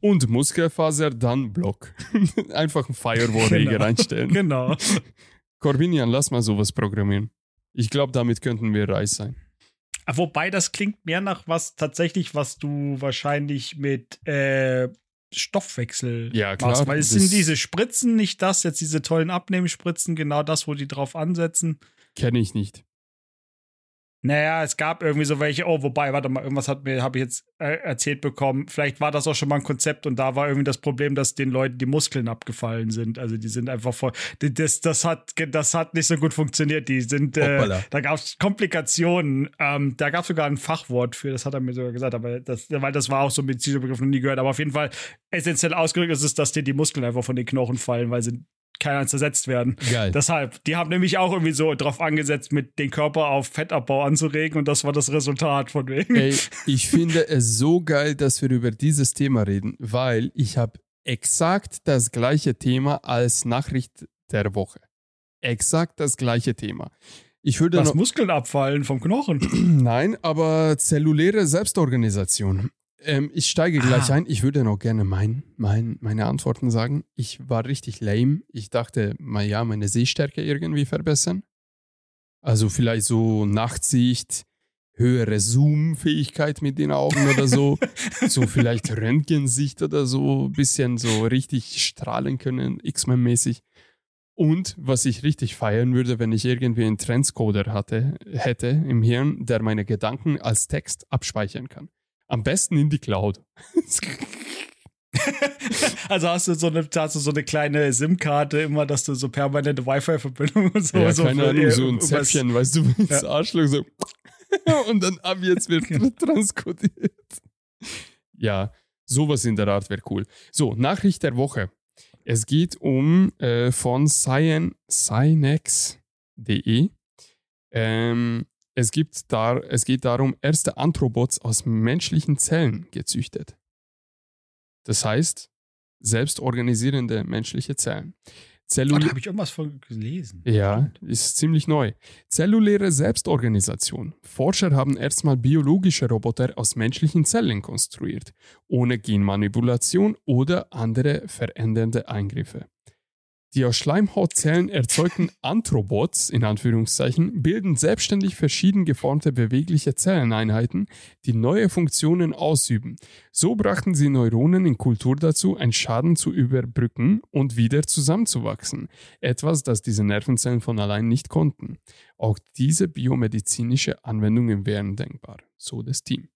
und Muskelfaser, dann Block. Einfach einen Firewall-Regel Genau. reinstellen. Genau. Corbinian, lass mal sowas programmieren. Ich glaube, damit könnten wir reich sein. Wobei das klingt mehr nach was tatsächlich, was du wahrscheinlich mit äh, Stoffwechsel Ja, klar, machst. Weil es sind diese Spritzen nicht das, jetzt diese tollen Abnehmspritzen, genau das, wo die drauf ansetzen. Kenne ich nicht. Naja, es gab irgendwie so welche, oh, wobei, warte mal, irgendwas hat mir, habe ich jetzt äh, erzählt bekommen. Vielleicht war das auch schon mal ein Konzept und da war irgendwie das Problem, dass den Leuten die Muskeln abgefallen sind. Also die sind einfach voll. Das, das, hat, das hat nicht so gut funktioniert. Die sind, äh, da gab es Komplikationen. Ähm, da gab es sogar ein Fachwort für, das hat er mir sogar gesagt, aber das, weil das war auch so ein medizinischer Begriff noch nie gehört. Aber auf jeden Fall essentiell ausgedrückt ist es, dass dir die Muskeln einfach von den Knochen fallen, weil sie keiner zersetzt werden. Geil. Deshalb, die haben nämlich auch irgendwie so drauf angesetzt, mit den Körper auf Fettabbau anzuregen und das war das Resultat von wegen. Ey, ich finde es so geil, dass wir über dieses Thema reden, weil ich habe exakt das gleiche Thema als Nachricht der Woche. Exakt das gleiche Thema. Ich würde Dass Muskeln abfallen vom Knochen. nein, aber zelluläre Selbstorganisation. Ähm, ich steige gleich Ah. ein. Ich würde noch gerne mein, mein, meine Antworten sagen. Ich war richtig lame. Ich dachte, mal ja, meine Sehstärke irgendwie verbessern. Also vielleicht so Nachtsicht, höhere Zoom-Fähigkeit mit den Augen oder so. so vielleicht Röntgensicht oder so, ein bisschen so richtig strahlen können, X-Men-mäßig. Und was ich richtig feiern würde, wenn ich irgendwie einen Transcoder hatte, hätte im Hirn, der meine Gedanken als Text abspeichern kann. Am besten in die Cloud. also hast du so eine, hast du so eine kleine SIM-Karte immer, dass du so permanente Wi-Fi-Verbindung und so. ja, so keine für- Ahnung, so ein Zäpfchen, weißt du, ins Arschloch so. Und dann ab jetzt wird transkodiert. Ja, sowas in der Art wäre cool. So, Nachricht der Woche. Es geht um äh, von Cyan, Cynex.de. Ähm, es, gibt da, es geht darum, erste Anthrobots aus menschlichen Zellen gezüchtet. Das heißt, selbstorganisierende menschliche Zellen. Oh, Zellul da habe ich irgendwas von gelesen. ja, ist ziemlich neu. Zelluläre Selbstorganisation. Forscher haben erstmal biologische Roboter aus menschlichen Zellen konstruiert, ohne Genmanipulation oder andere verändernde Eingriffe. Die aus Schleimhautzellen erzeugten Anthrobots, in Anführungszeichen, bilden selbstständig verschieden geformte bewegliche Zelleneinheiten, die neue Funktionen ausüben. So brachten sie Neuronen in Kultur dazu, einen Schaden zu überbrücken und wieder zusammenzuwachsen etwas, das diese Nervenzellen von allein nicht konnten. Auch diese biomedizinische Anwendungen wären denkbar, so das Team.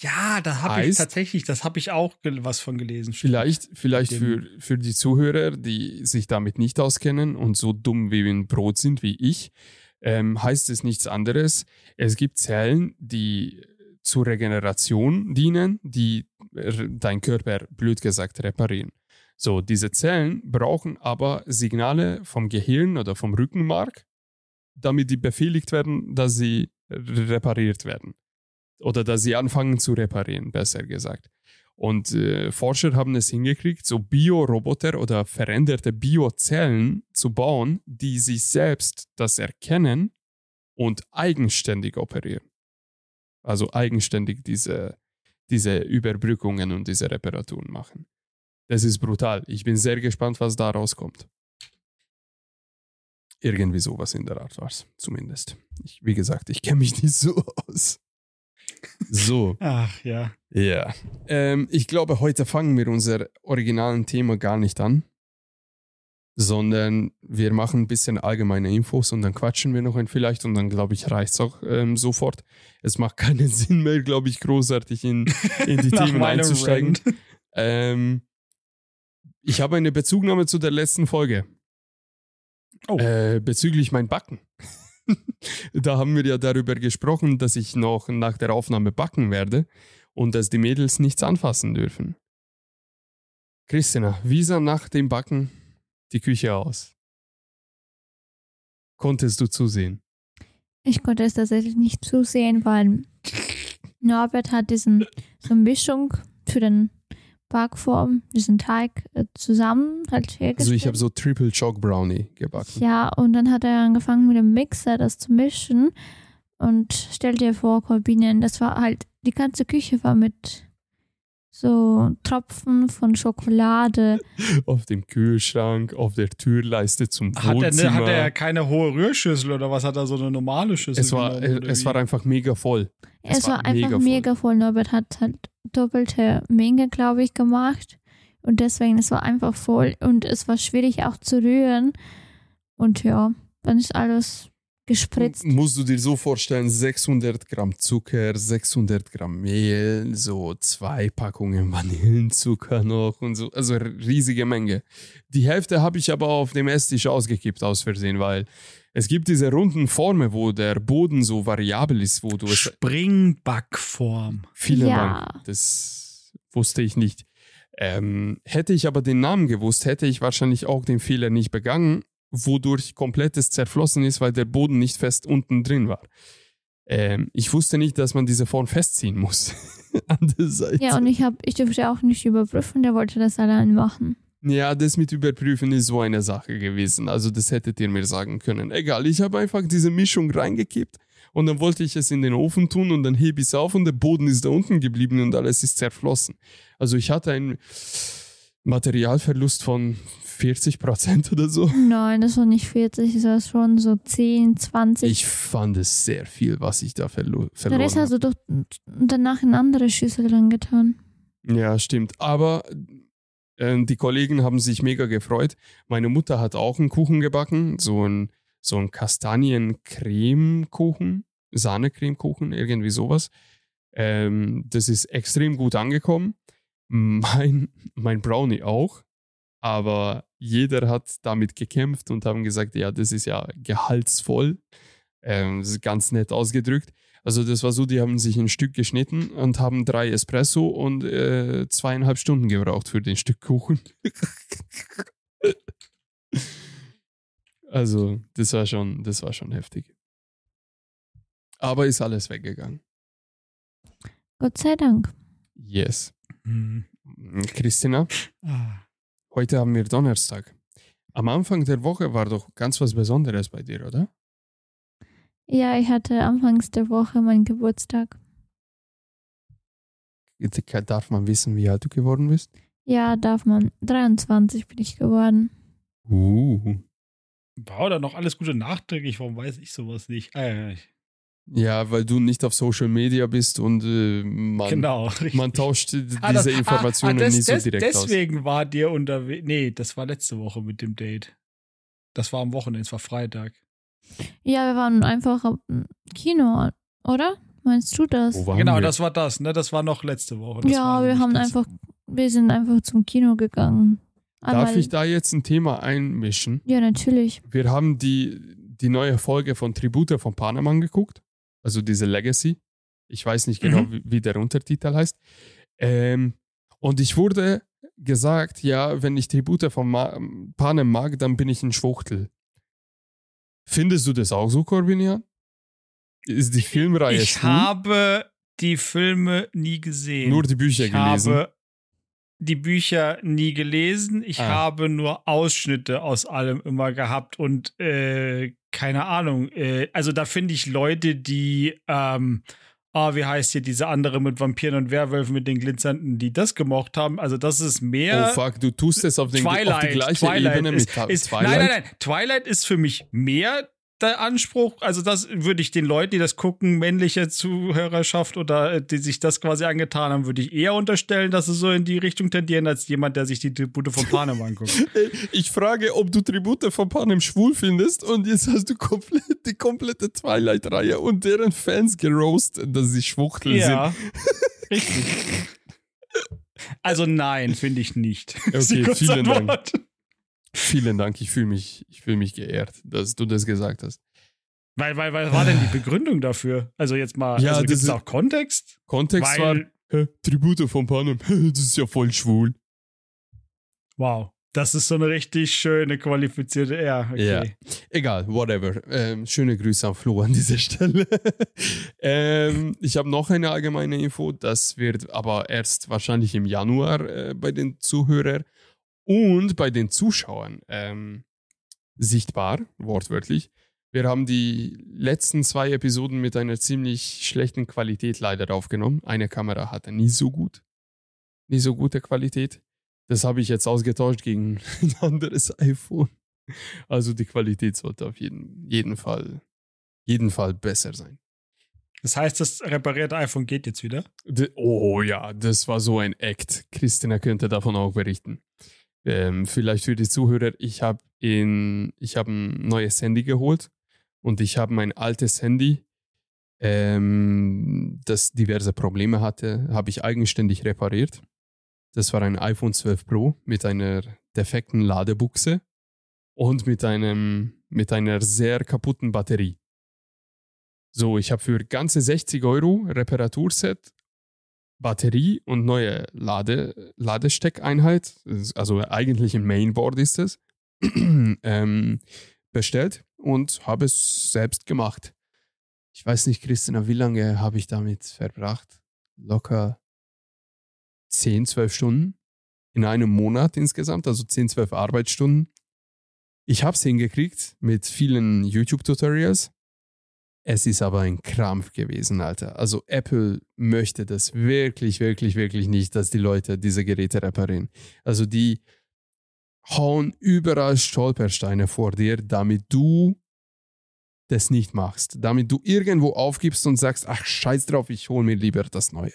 Ja, da habe ich tatsächlich, das habe ich auch was von gelesen. Vielleicht, vielleicht für, für die Zuhörer, die sich damit nicht auskennen und so dumm wie ein Brot sind wie ich, ähm, heißt es nichts anderes. Es gibt Zellen, die zur Regeneration dienen, die dein Körper, blöd gesagt, reparieren. So, diese Zellen brauchen aber Signale vom Gehirn oder vom Rückenmark, damit die befehligt werden, dass sie repariert werden. Oder dass sie anfangen zu reparieren, besser gesagt. Und äh, Forscher haben es hingekriegt, so Bioroboter oder veränderte Biozellen zu bauen, die sich selbst das erkennen und eigenständig operieren. Also eigenständig diese, diese Überbrückungen und diese Reparaturen machen. Das ist brutal. Ich bin sehr gespannt, was da rauskommt. Irgendwie sowas in der Art war es, zumindest. Ich, wie gesagt, ich kenne mich nicht so aus. So. Ach ja. Ja. Ähm, ich glaube, heute fangen wir unser originalen Thema gar nicht an, sondern wir machen ein bisschen allgemeine Infos und dann quatschen wir noch ein vielleicht und dann, glaube ich, reicht es auch ähm, sofort. Es macht keinen Sinn mehr, glaube ich, großartig in, in die Themen einzusteigen. Ähm, ich habe eine Bezugnahme zu der letzten Folge. Oh. Äh, bezüglich mein Backen. da haben wir ja darüber gesprochen, dass ich noch nach der Aufnahme backen werde und dass die Mädels nichts anfassen dürfen. Christina, wie sah nach dem Backen die Küche aus? Konntest du zusehen? Ich konnte es tatsächlich nicht zusehen, weil Norbert hat diesen so eine Mischung für den Backform, diesen Teig äh, zusammen halt hergestellt. Also ich habe so Triple Chalk Brownie gebacken. Ja, und dann hat er angefangen mit dem Mixer das zu mischen und stell dir vor, Corbinian, das war halt, die ganze Küche war mit so Tropfen von Schokolade. Auf dem Kühlschrank, auf der Türleiste zum Hat er, Wohnzimmer. ne, hat er keine hohe Rührschüssel oder was hat er so eine normale Schüssel? es war, genommen, es wie? war einfach mega voll. Es Es, war war, einfach mega mega voll. voll. Norbert hat halt doppelte Menge, glaube ich, gemacht. Und deswegen, es war einfach voll und es war schwierig auch zu rühren. Und ja, dann ist alles gespritzt. Musst du dir so vorstellen, 600 Gramm Zucker, 600 Gramm Mehl, so zwei Packungen Vanillenzucker noch und so, also riesige Menge. Die Hälfte habe ich aber auf dem Esstisch ausgekippt aus Versehen, weil es gibt diese runden Formen, wo der Boden so variabel ist, wo du es Springbackform. Vielen Ja. Dank. Das wusste ich nicht. Ähm, hätte ich aber den Namen gewusst, hätte ich wahrscheinlich auch den Fehler nicht begangen, wodurch komplettes zerflossen ist, weil der Boden nicht fest unten drin war. Ähm, ich wusste nicht, dass man diese Form festziehen muss. An der Seite. Ja, und ich, hab, ich durfte auch nicht überprüfen, der wollte das allein machen. Ja, das mit Überprüfen ist so eine Sache gewesen. Also das hättet ihr mir sagen können. Egal, ich habe einfach diese Mischung reingekippt und dann wollte ich es in den Ofen tun und dann hebe ich es auf und der Boden ist da unten geblieben und alles ist zerflossen. Also ich hatte einen Materialverlust von 40 Prozent oder so. Nein, das war nicht 40, das war schon so 10, 20. Ich fand es sehr viel, was ich da verlo Der verloren Rest habe. hast du doch danach in andere Schüssel reingetan. Ja, stimmt. Aber äh, die Kollegen haben sich mega gefreut. Meine Mutter hat auch einen Kuchen gebacken, so ein, so ein Kastanien-Creme-Kuchen, Sahne-Creme-Kuchen, irgendwie sowas. Ähm, das ist extrem gut angekommen. Mein, mein Brownie auch. Aber jeder hat damit gekämpft und haben gesagt, ja, das ist ja gehaltsvoll. Ähm, das ist ganz nett ausgedrückt. Also das war so, die haben sich ein Stück geschnitten und haben drei Espresso und äh, zweieinhalb Stunden gebraucht für den Stück Kuchen. also das war schon, das war schon heftig. Aber ist alles weggegangen. Gott sei Dank. Yes. Hm. Christina, Ah. heute haben wir Donnerstag. Am Anfang der Woche war doch ganz was Besonderes bei dir, oder? Ja, ich hatte anfangs der Woche meinen Geburtstag. Darf man wissen, wie alt du geworden bist? Ja, darf man. 23 bin ich geworden. Uh. War da noch alles Gute nachträglich? Warum weiß ich sowas nicht? Ah, ja, ich- Ja, weil du nicht auf Social Media bist und äh, man, genau. man tauscht äh, diese Ah, das- Informationen ah, ah, das, nicht so das, direkt aus. Deswegen war dir unterwegs. Nee, das war letzte Woche mit dem Date. Das war am Wochenende, es war Freitag. Ja, wir waren einfach im Kino, oder? Meinst du das? Genau, wir? das war das, ne? Das war noch letzte Woche. Das ja, war wir haben einfach, wir sind einfach zum Kino gegangen. Darf Einmal- ich da jetzt ein Thema einmischen? Ja, natürlich. Wir haben die, die neue Folge von Tribute von Panem geguckt, also diese Legacy. Ich weiß nicht genau, Mhm. wie, wie der Untertitel heißt. Ähm, und ich wurde gesagt, ja, wenn ich Tribute von Ma Panem mag, dann bin ich ein Schwuchtel. Findest du das auch so, Corbinian? ist die Filmreihe Ich schwul? habe die Filme nie gesehen. Nur die Bücher ich gelesen. habe die Bücher nie gelesen. Ich Ah. habe nur Ausschnitte aus allem immer gehabt und äh, keine Ahnung. Äh, also da finde ich Leute, die, ähm, ah, wie heißt hier diese andere mit Vampiren und Werwölfen mit den Glitzernden, die das gemocht haben. Also das ist mehr. Oh fuck, du tust es auf, den, auf Twilight, die gleiche Twilight Ebene ist, mit ist, Twilight. Nein, nein, nein. Twilight ist für mich mehr der Anspruch. Also, das würde ich den Leuten, die das gucken, männliche Zuhörerschaft oder äh, die sich das quasi angetan haben, würde ich eher unterstellen, dass sie so in die Richtung tendieren, als jemand, der sich die Tribute von Panem anguckt. Ich frage, ob du Tribute von Panem schwul findest und jetzt hast du komplett, die komplette Twilight-Reihe und deren Fans geroastet, dass sie Schwuchtel ja, richtig. Also nein, finde ich nicht. Okay, vielen Dank. Antwort. sind. Vielen Dank, ich fühle mich, ich fühl mich geehrt, dass du das gesagt hast. Weil, weil, was war denn die Begründung dafür? Also jetzt mal, Ja, also das gibt es ist- auch Kontext? Kontext war, Weil, hä, Tribute von Panem, das ist ja voll schwul. wow, das ist so eine richtig schöne, qualifizierte, ja, okay. Ja. Egal, whatever. Ähm, schöne Grüße an Flo an dieser Stelle. ähm, ich habe noch eine allgemeine Info, das wird aber erst wahrscheinlich im Januar äh, bei den Zuhörern und bei den Zuschauern ähm, sichtbar, wortwörtlich. Wir haben die letzten zwei Episoden mit einer ziemlich schlechten Qualität leider aufgenommen. Eine Kamera hatte nie so gut, nie so gute Qualität. Das habe ich jetzt ausgetauscht gegen ein anderes iPhone. Also die Qualität sollte auf jeden, jeden, Fall, jeden Fall besser sein. Das heißt, das reparierte iPhone geht jetzt wieder? Oh ja, das war so ein Act. Christina könnte davon auch berichten. Ähm, vielleicht für die Zuhörer, ich habe hab ein neues Handy geholt und ich habe mein altes Handy, ähm, das diverse Probleme hatte, habe ich eigenständig repariert. Das war ein iPhone 12 Pro mit einer defekten Ladebuchse und mit, einem, mit einer sehr kaputten Batterie. So, ich habe für ganze 60 Euro Reparaturset, Batterie und neue Lade, Ladesteckeinheit, also eigentlich ein Mainboard ist es, ähm, bestellt und habe es selbst gemacht. Ich weiß nicht, Christina, wie lange habe ich damit verbracht? Locker 10, 12 Stunden in einem Monat insgesamt, also 10, 12 Arbeitsstunden. Ich habe es hingekriegt mit vielen YouTube-Tutorials. Es ist aber ein Krampf gewesen, Alter. Also Apple möchte das wirklich, wirklich, wirklich nicht, dass die Leute diese Geräte reparieren. Also die hauen überall Stolpersteine vor dir, damit du das nicht machst. Damit du irgendwo aufgibst und sagst, ach scheiß drauf, ich hole mir lieber das Neue.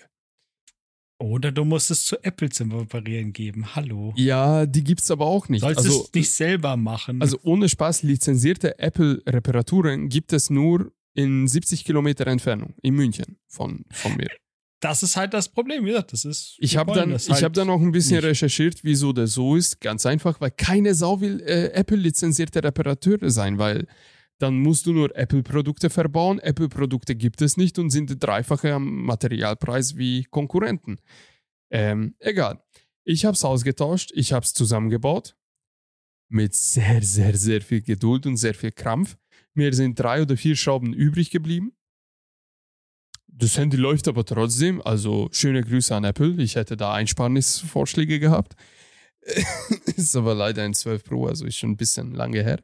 Oder du musst es zu Apple zum Reparieren geben. Hallo. Ja, die gibt's aber auch nicht. Sollst also, es nicht selber machen. also ohne Spaß, lizenzierte Apple-Reparaturen gibt es nur in 70 Kilometer Entfernung in München von, von mir. das ist halt das Problem. Wie gesagt, das ist. Ich habe dann, ich halt hab dann auch ein bisschen nicht. recherchiert, wieso das so ist. Ganz einfach, weil keine Sau will äh, Apple-lizenzierte Reparateure sein, weil dann musst du nur Apple-Produkte verbauen. Apple-Produkte gibt es nicht und sind dreifache am Materialpreis wie Konkurrenten. Ähm, egal. Ich habe es ausgetauscht, ich habe es zusammengebaut. Mit sehr, sehr, sehr viel Geduld und sehr viel Krampf. Mir sind drei oder vier Schrauben übrig geblieben. Das Handy läuft aber trotzdem. Also schöne Grüße an Apple. Ich hätte da Einsparnisvorschläge gehabt. ist aber leider ein 12 Pro, also ist schon ein bisschen lange her.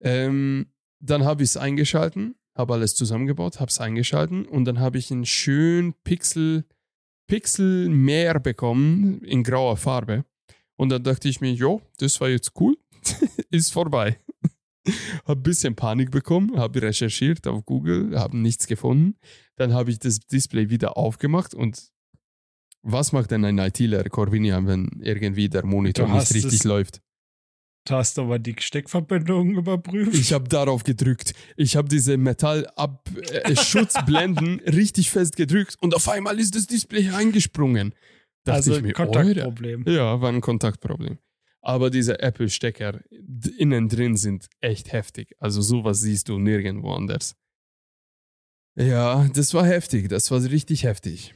Ähm, dann habe ich es eingeschalten, habe alles zusammengebaut, habe es eingeschalten und dann habe ich ein schön Pixel, Pixel mehr bekommen in grauer Farbe. Und dann dachte ich mir, jo, das war jetzt cool, ist vorbei. habe ein bisschen Panik bekommen, habe recherchiert auf Google, habe nichts gefunden. Dann habe ich das Display wieder aufgemacht und was macht denn ein ITler, Corvinia, wenn irgendwie der Monitor Du nicht richtig läuft? Du hast aber die Steckverbindungen überprüft. Ich habe darauf gedrückt. Ich habe diese Metallschutzblenden richtig fest gedrückt und auf einmal ist das Display eingesprungen. Dachte also mir, Kontaktproblem. Eure. Ja, war ein Kontaktproblem. Aber diese Apple-Stecker innen drin sind echt heftig. Also sowas siehst du nirgendwo anders. Ja, das war heftig. Das war richtig heftig.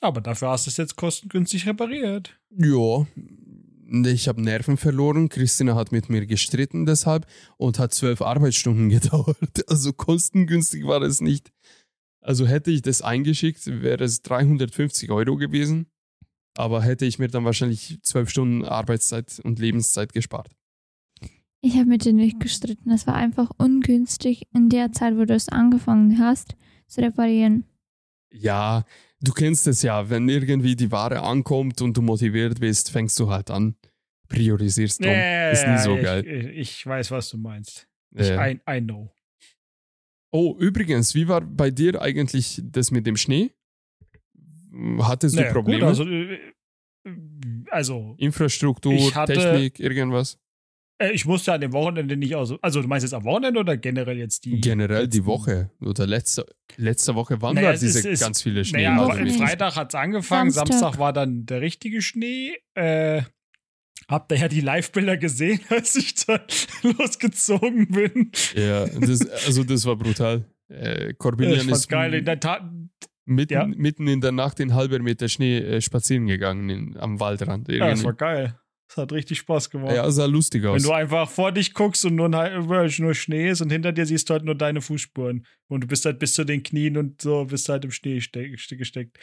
Aber dafür hast du es jetzt kostengünstig repariert. Ja, Ich habe Nerven verloren. Christina hat mit mir gestritten deshalb und hat zwölf Arbeitsstunden gedauert. Also kostengünstig war es nicht. Also hätte ich das eingeschickt, wäre es 350 Euro gewesen. Aber hätte ich mir dann wahrscheinlich zwölf Stunden Arbeitszeit und Lebenszeit gespart. Ich habe mit dir nicht gestritten. Es war einfach ungünstig in der Zeit, wo du es angefangen hast, zu reparieren. Ja, du kennst es ja, wenn irgendwie die Ware ankommt und du motiviert bist, fängst du halt an, priorisierst drum. Ja, Ist nie so ich, geil. Ich weiß, was du meinst. Ich, I, I know. oh, übrigens, wie war bei dir eigentlich das mit dem Schnee? Hattest du Naja, gut, Probleme? also, äh, also Infrastruktur, hatte- Technik, irgendwas? äh, ich musste an dem Wochenende nicht aus. Also, du meinst jetzt am Wochenende oder generell jetzt die. Generell die letzten- Woche oder letzte, letzte Woche waren Naja, da es diese ist- ganz viele Schnee. Naja, aber nicht. Freitag hat es angefangen, Samstag. Samstag. war dann der richtige Schnee. Äh, habt ihr ja die Live-Bilder gesehen, als ich da losgezogen bin. ja, das, also das war brutal. Äh, Corbinian ich fand's ist geil. In der Tat, mitten, ja. mitten in der Nacht in halber Meter Schnee äh, spazieren gegangen in, am Waldrand. ja, das Irgendwie. war geil. Das hat richtig Spaß gemacht. Ja, sah lustig Wenn aus. du einfach vor dich guckst und nur, nur Schnee ist und hinter dir siehst du halt nur deine Fußspuren. Und du bist halt bis zu den Knien und so bist halt im Schnee ste ste- gesteckt.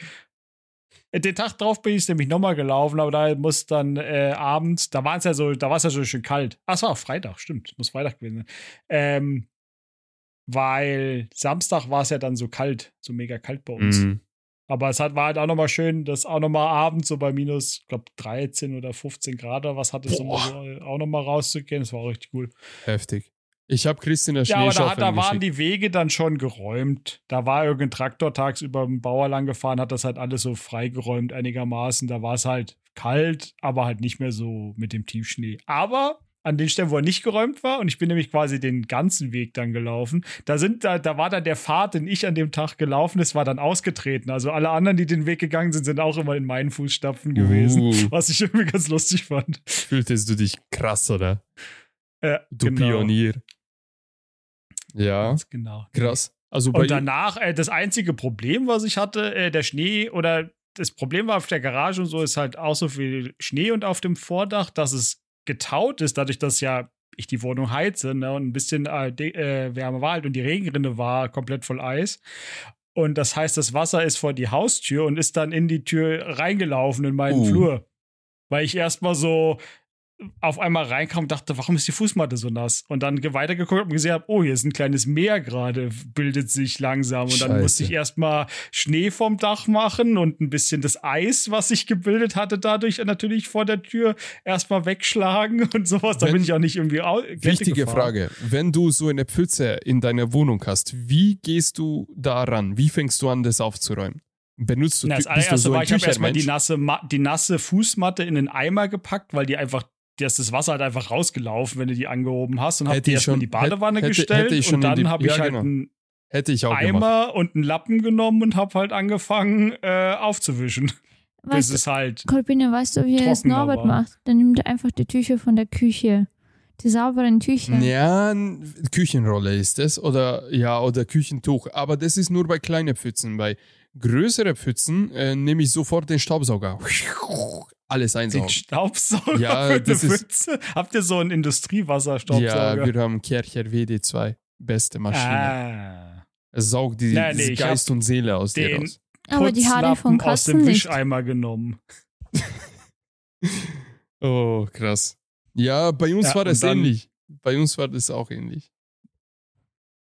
Äh, Den Tag drauf bin ich nämlich nochmal gelaufen, aber da muss dann äh, abends, da war es ja so, da war es ja so schön kalt. Ach, es war auch Freitag, stimmt. Muss Freitag gewesen sein. Ähm, weil Samstag war es ja dann so kalt, so mega kalt bei uns. Mhm. Aber es hat, war halt auch nochmal schön, dass auch nochmal abends so bei minus, ich glaube, 13 oder 15 Grad oder was hatte, Boah. mal so, auch nochmal rauszugehen. Das war auch richtig cool. Heftig. Ich habe Christina Ja, aber da, hat, da waren die Wege dann schon geräumt. Da war irgendein Traktor tagsüber im Bauer lang gefahren, hat das halt alles so freigeräumt einigermaßen. Da war es halt kalt, aber halt nicht mehr so mit dem Tiefschnee. Aber an den Stellen, wo er nicht geräumt war, und ich bin nämlich quasi den ganzen Weg dann gelaufen, da sind, da, da war dann der Pfad, den ich an dem Tag gelaufen ist, war dann ausgetreten. Also alle anderen, die den Weg gegangen sind, sind auch immer in meinen Fußstapfen gewesen. Uh, Was ich irgendwie ganz lustig fand. fühltest du dich krass, oder? Ja, Du genau. Pionier. Ja, Ganz genau. krass. Also Und danach, äh, das einzige Problem, was ich hatte, äh, der Schnee oder das Problem war auf der Garage und so, ist halt auch so viel Schnee und auf dem Vordach, dass es getaut ist, dadurch, dass ja ich die Wohnung heize ne, und ein bisschen äh, äh, Wärme war halt und die Regenrinne war komplett voll Eis. Und das heißt, das Wasser ist vor die Haustür und ist dann in die Tür reingelaufen in meinen Uh. Flur. Weil ich erstmal so auf einmal reinkam und dachte, warum ist die Fußmatte so nass? Und dann ge- weitergeguckt und gesehen habe, oh, hier ist ein kleines Meer gerade, bildet sich langsam. Und dann Scheiße. musste ich erstmal Schnee vom Dach machen und ein bisschen das Eis, was sich gebildet hatte, dadurch natürlich vor der Tür erstmal wegschlagen und sowas, Wenn- damit ich auch nicht irgendwie Wichtige gefahren. Frage. Wenn du so eine Pfütze in deiner Wohnung hast, wie gehst du daran? Wie fängst du an, das aufzuräumen? Benutzt du, Na, das du so war, ich habe erstmal die nasse, Ma die nasse Fußmatte in den Eimer gepackt, weil die einfach, da ist das Wasser halt einfach rausgelaufen, wenn du die angehoben hast und hab Hätte die ich erstmal in schon- die Badewanne hätte- gestellt hätte ich schon und dann habe ich ja, halt genau. einen Hätte ich auch gemacht. Eimer und einen Lappen genommen und habe halt angefangen äh, aufzuwischen. Bis Weißt du, es halt. Corbina, weißt du, wie es trockener Norbert war. macht? Dann nimmt er einfach die Tücher von der Küche. Die sauberen Tücher. Ja, Küchenrolle ist es oder ja oder Küchentuch, aber das ist nur bei kleinen Pfützen. Bei größeren Pfützen äh, nehme ich sofort den Staubsauger. Alles Den einsaugen. Staubsauger Ja, für ist- Pfütze. Habt ihr so einen Ja, Industriewasserstaubsauger? wir haben Kercher WD2, beste Maschine. ah, Es saugt die, Nein, nee, die Geist und Seele aus dir den- raus. Aber die Haare von Putzlappen aus Katzen dem nicht. Wischeimer genommen. Oh, krass. Ja, bei uns Ja, war das ähnlich. Bei uns war das auch ähnlich.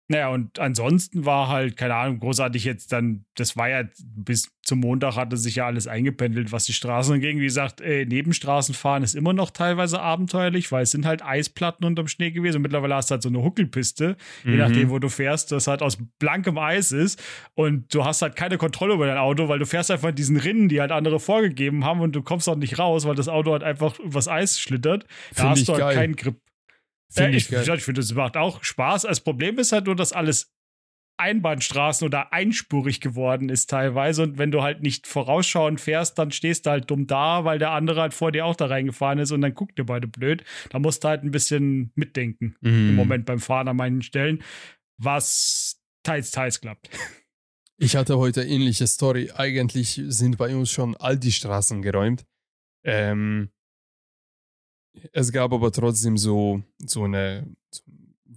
Naja, und ansonsten war halt, keine Ahnung, großartig jetzt dann, das war ja bis zum Montag hatte sich ja alles eingependelt, was die Straßen angeht. Wie gesagt, äh, Nebenstraßen fahren ist immer noch teilweise abenteuerlich, weil es sind halt Eisplatten unterm Schnee gewesen. Und mittlerweile hast du halt so eine Huckelpiste, je Mhm. nachdem, wo du fährst, das halt aus blankem Eis ist. Und du hast halt keine Kontrolle über dein Auto, weil du fährst einfach in diesen Rinnen, die halt andere vorgegeben haben und du kommst auch nicht raus, weil das Auto halt einfach übers Eis schlittert. Da Finde hast du halt geil. keinen Grip. Finde Ja, ich ich ich finde, das macht auch Spaß. Das Problem ist halt nur, dass alles Einbahnstraßen oder einspurig geworden ist teilweise. Und wenn du halt nicht vorausschauend fährst, dann stehst du halt dumm da, weil der andere halt vor dir auch da reingefahren ist und dann guckt dir beide blöd. Da musst du halt ein bisschen mitdenken Mhm. im Moment beim Fahren an manchen Stellen, was teils, teils klappt. Ich hatte heute ähnliche Story. Eigentlich sind bei uns schon all die Straßen geräumt. Ähm, es gab aber trotzdem so, so eine so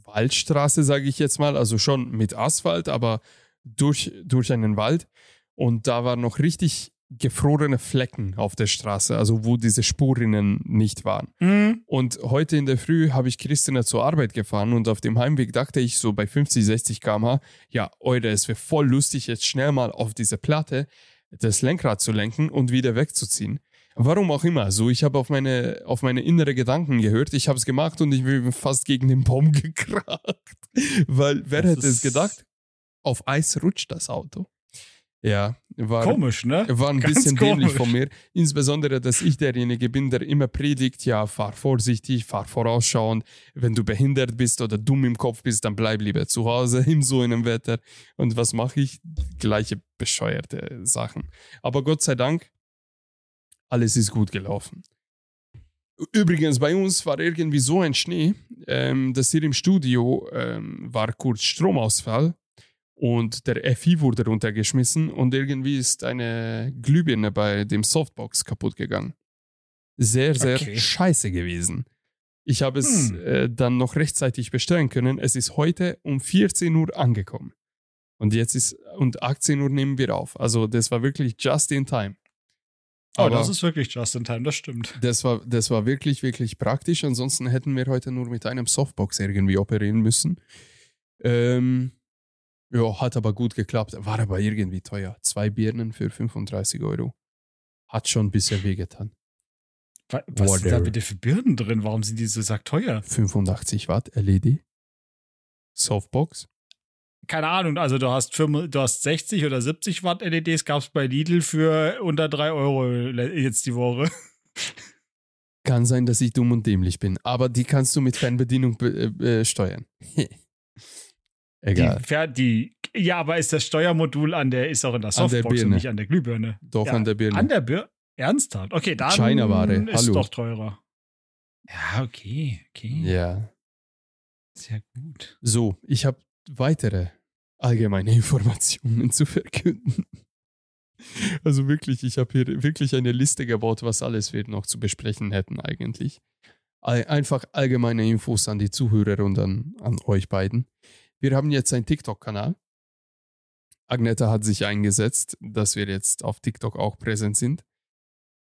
Waldstraße, sage ich jetzt mal, also schon mit Asphalt, aber durch, durch einen Wald. Und da waren noch richtig gefrorene Flecken auf der Straße, also wo diese Spurinnen nicht waren. Mhm. Und heute in der Früh habe ich Christina zur Arbeit gefahren und auf dem Heimweg dachte ich so bei 50, 60 km/h, ja, Eure, es wäre voll lustig, jetzt schnell mal auf diese Platte das Lenkrad zu lenken und wieder wegzuziehen. Warum auch immer, so ich habe auf meine, auf meine innere Gedanken gehört, ich habe es gemacht und ich bin fast gegen den Baum gekracht. Weil wer Das hätte es gedacht? Auf Eis rutscht das Auto. Ja, war, Komisch, ne? war ein Ganz bisschen dämlich komisch. von mir. Insbesondere, dass ich derjenige bin, der immer predigt, ja, fahr vorsichtig, fahr vorausschauend. Wenn du behindert bist oder dumm im Kopf bist, dann bleib lieber zu Hause in so einem Wetter. Und was mache ich? Gleiche bescheuerte Sachen. Aber Gott sei Dank, alles ist gut gelaufen. Übrigens, bei uns war irgendwie so ein Schnee, ähm, dass hier im Studio ähm, war kurz Stromausfall und der FI wurde runtergeschmissen und irgendwie ist eine Glühbirne bei dem Softbox kaputt gegangen. Sehr, sehr Okay. scheiße gewesen. Ich habe es Hm. äh, dann noch rechtzeitig bestellen können. Es ist heute um 14 Uhr angekommen. Und jetzt ist, und 18 Uhr nehmen wir auf. Also das war wirklich just in time. Oh, Aber das ist wirklich just in time, das stimmt. das war, das war wirklich, wirklich praktisch. Ansonsten hätten wir heute nur mit einem Softbox irgendwie operieren müssen. Ähm, ja, hat aber gut geklappt. War aber irgendwie teuer. Zwei Birnen für 35 Euro. Hat schon ein bisschen wehgetan. Wa- Was sind da bitte für Birnen drin? Warum sind die so sackteuer? 85 Watt LED. Softbox. Keine Ahnung, also du hast, 5, du hast 60 oder 70 Watt LEDs, gab es bei Lidl für unter 3 Euro jetzt die Woche. Kann sein, dass ich dumm und dämlich bin, aber die kannst du mit Fernbedienung be äh, äh, steuern. Egal. Die, die, ja, aber ist das Steuermodul an der, ist auch in der An der Softbox und nicht an der Glühbirne. Doch ja, an der Birne. An der Birne? Ernsthaft? Okay, dann China-Ware, ist hallo. doch teurer. Ja, okay, okay. ja. Sehr gut. So, ich habe weitere allgemeine Informationen zu verkünden. Also wirklich, ich habe hier wirklich eine Liste gebaut, was alles wir noch zu besprechen hätten eigentlich. Einfach allgemeine Infos an die Zuhörer und an, an euch beiden. Wir haben jetzt einen TikTok-Kanal. Agneta hat sich eingesetzt, dass wir jetzt auf TikTok auch präsent sind.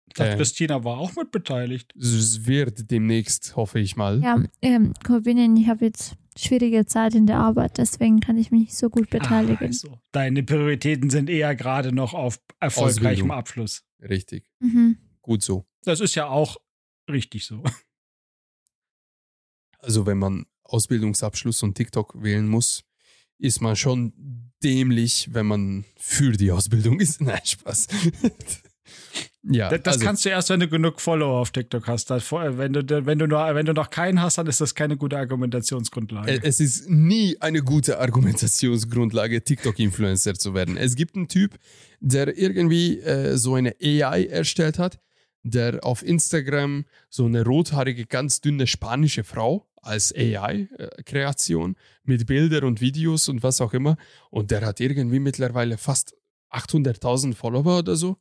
Ich dachte, Äh. Christina war auch mit beteiligt. Es wird demnächst, hoffe ich mal. Ja, ähm, Corbinian, ich habe jetzt schwierige Zeit in der Arbeit, deswegen kann ich mich nicht so gut beteiligen. Ah, also, deine Prioritäten sind eher gerade noch auf erfolgreichem Ausbildung. Abschluss. Richtig. Mhm. Gut so. Das ist ja auch richtig so. Also wenn man Ausbildungsabschluss und TikTok wählen muss, ist man schon dämlich, wenn man für die Ausbildung ist. Nein, Spaß. Ja, Das, das also, kannst du erst, wenn du genug Follower auf TikTok hast. Wenn, du, wenn, du noch, wenn du noch keinen hast, dann ist das keine gute Argumentationsgrundlage. äh, es ist nie eine gute Argumentationsgrundlage, TikTok-Influencer zu werden. Es gibt einen Typ, der irgendwie äh, so eine AI erstellt hat, der auf Instagram so eine rothaarige, ganz dünne spanische Frau als AI-Kreation mit Bildern und Videos und was auch immer. Und der hat irgendwie mittlerweile fast 800.000 Follower oder so.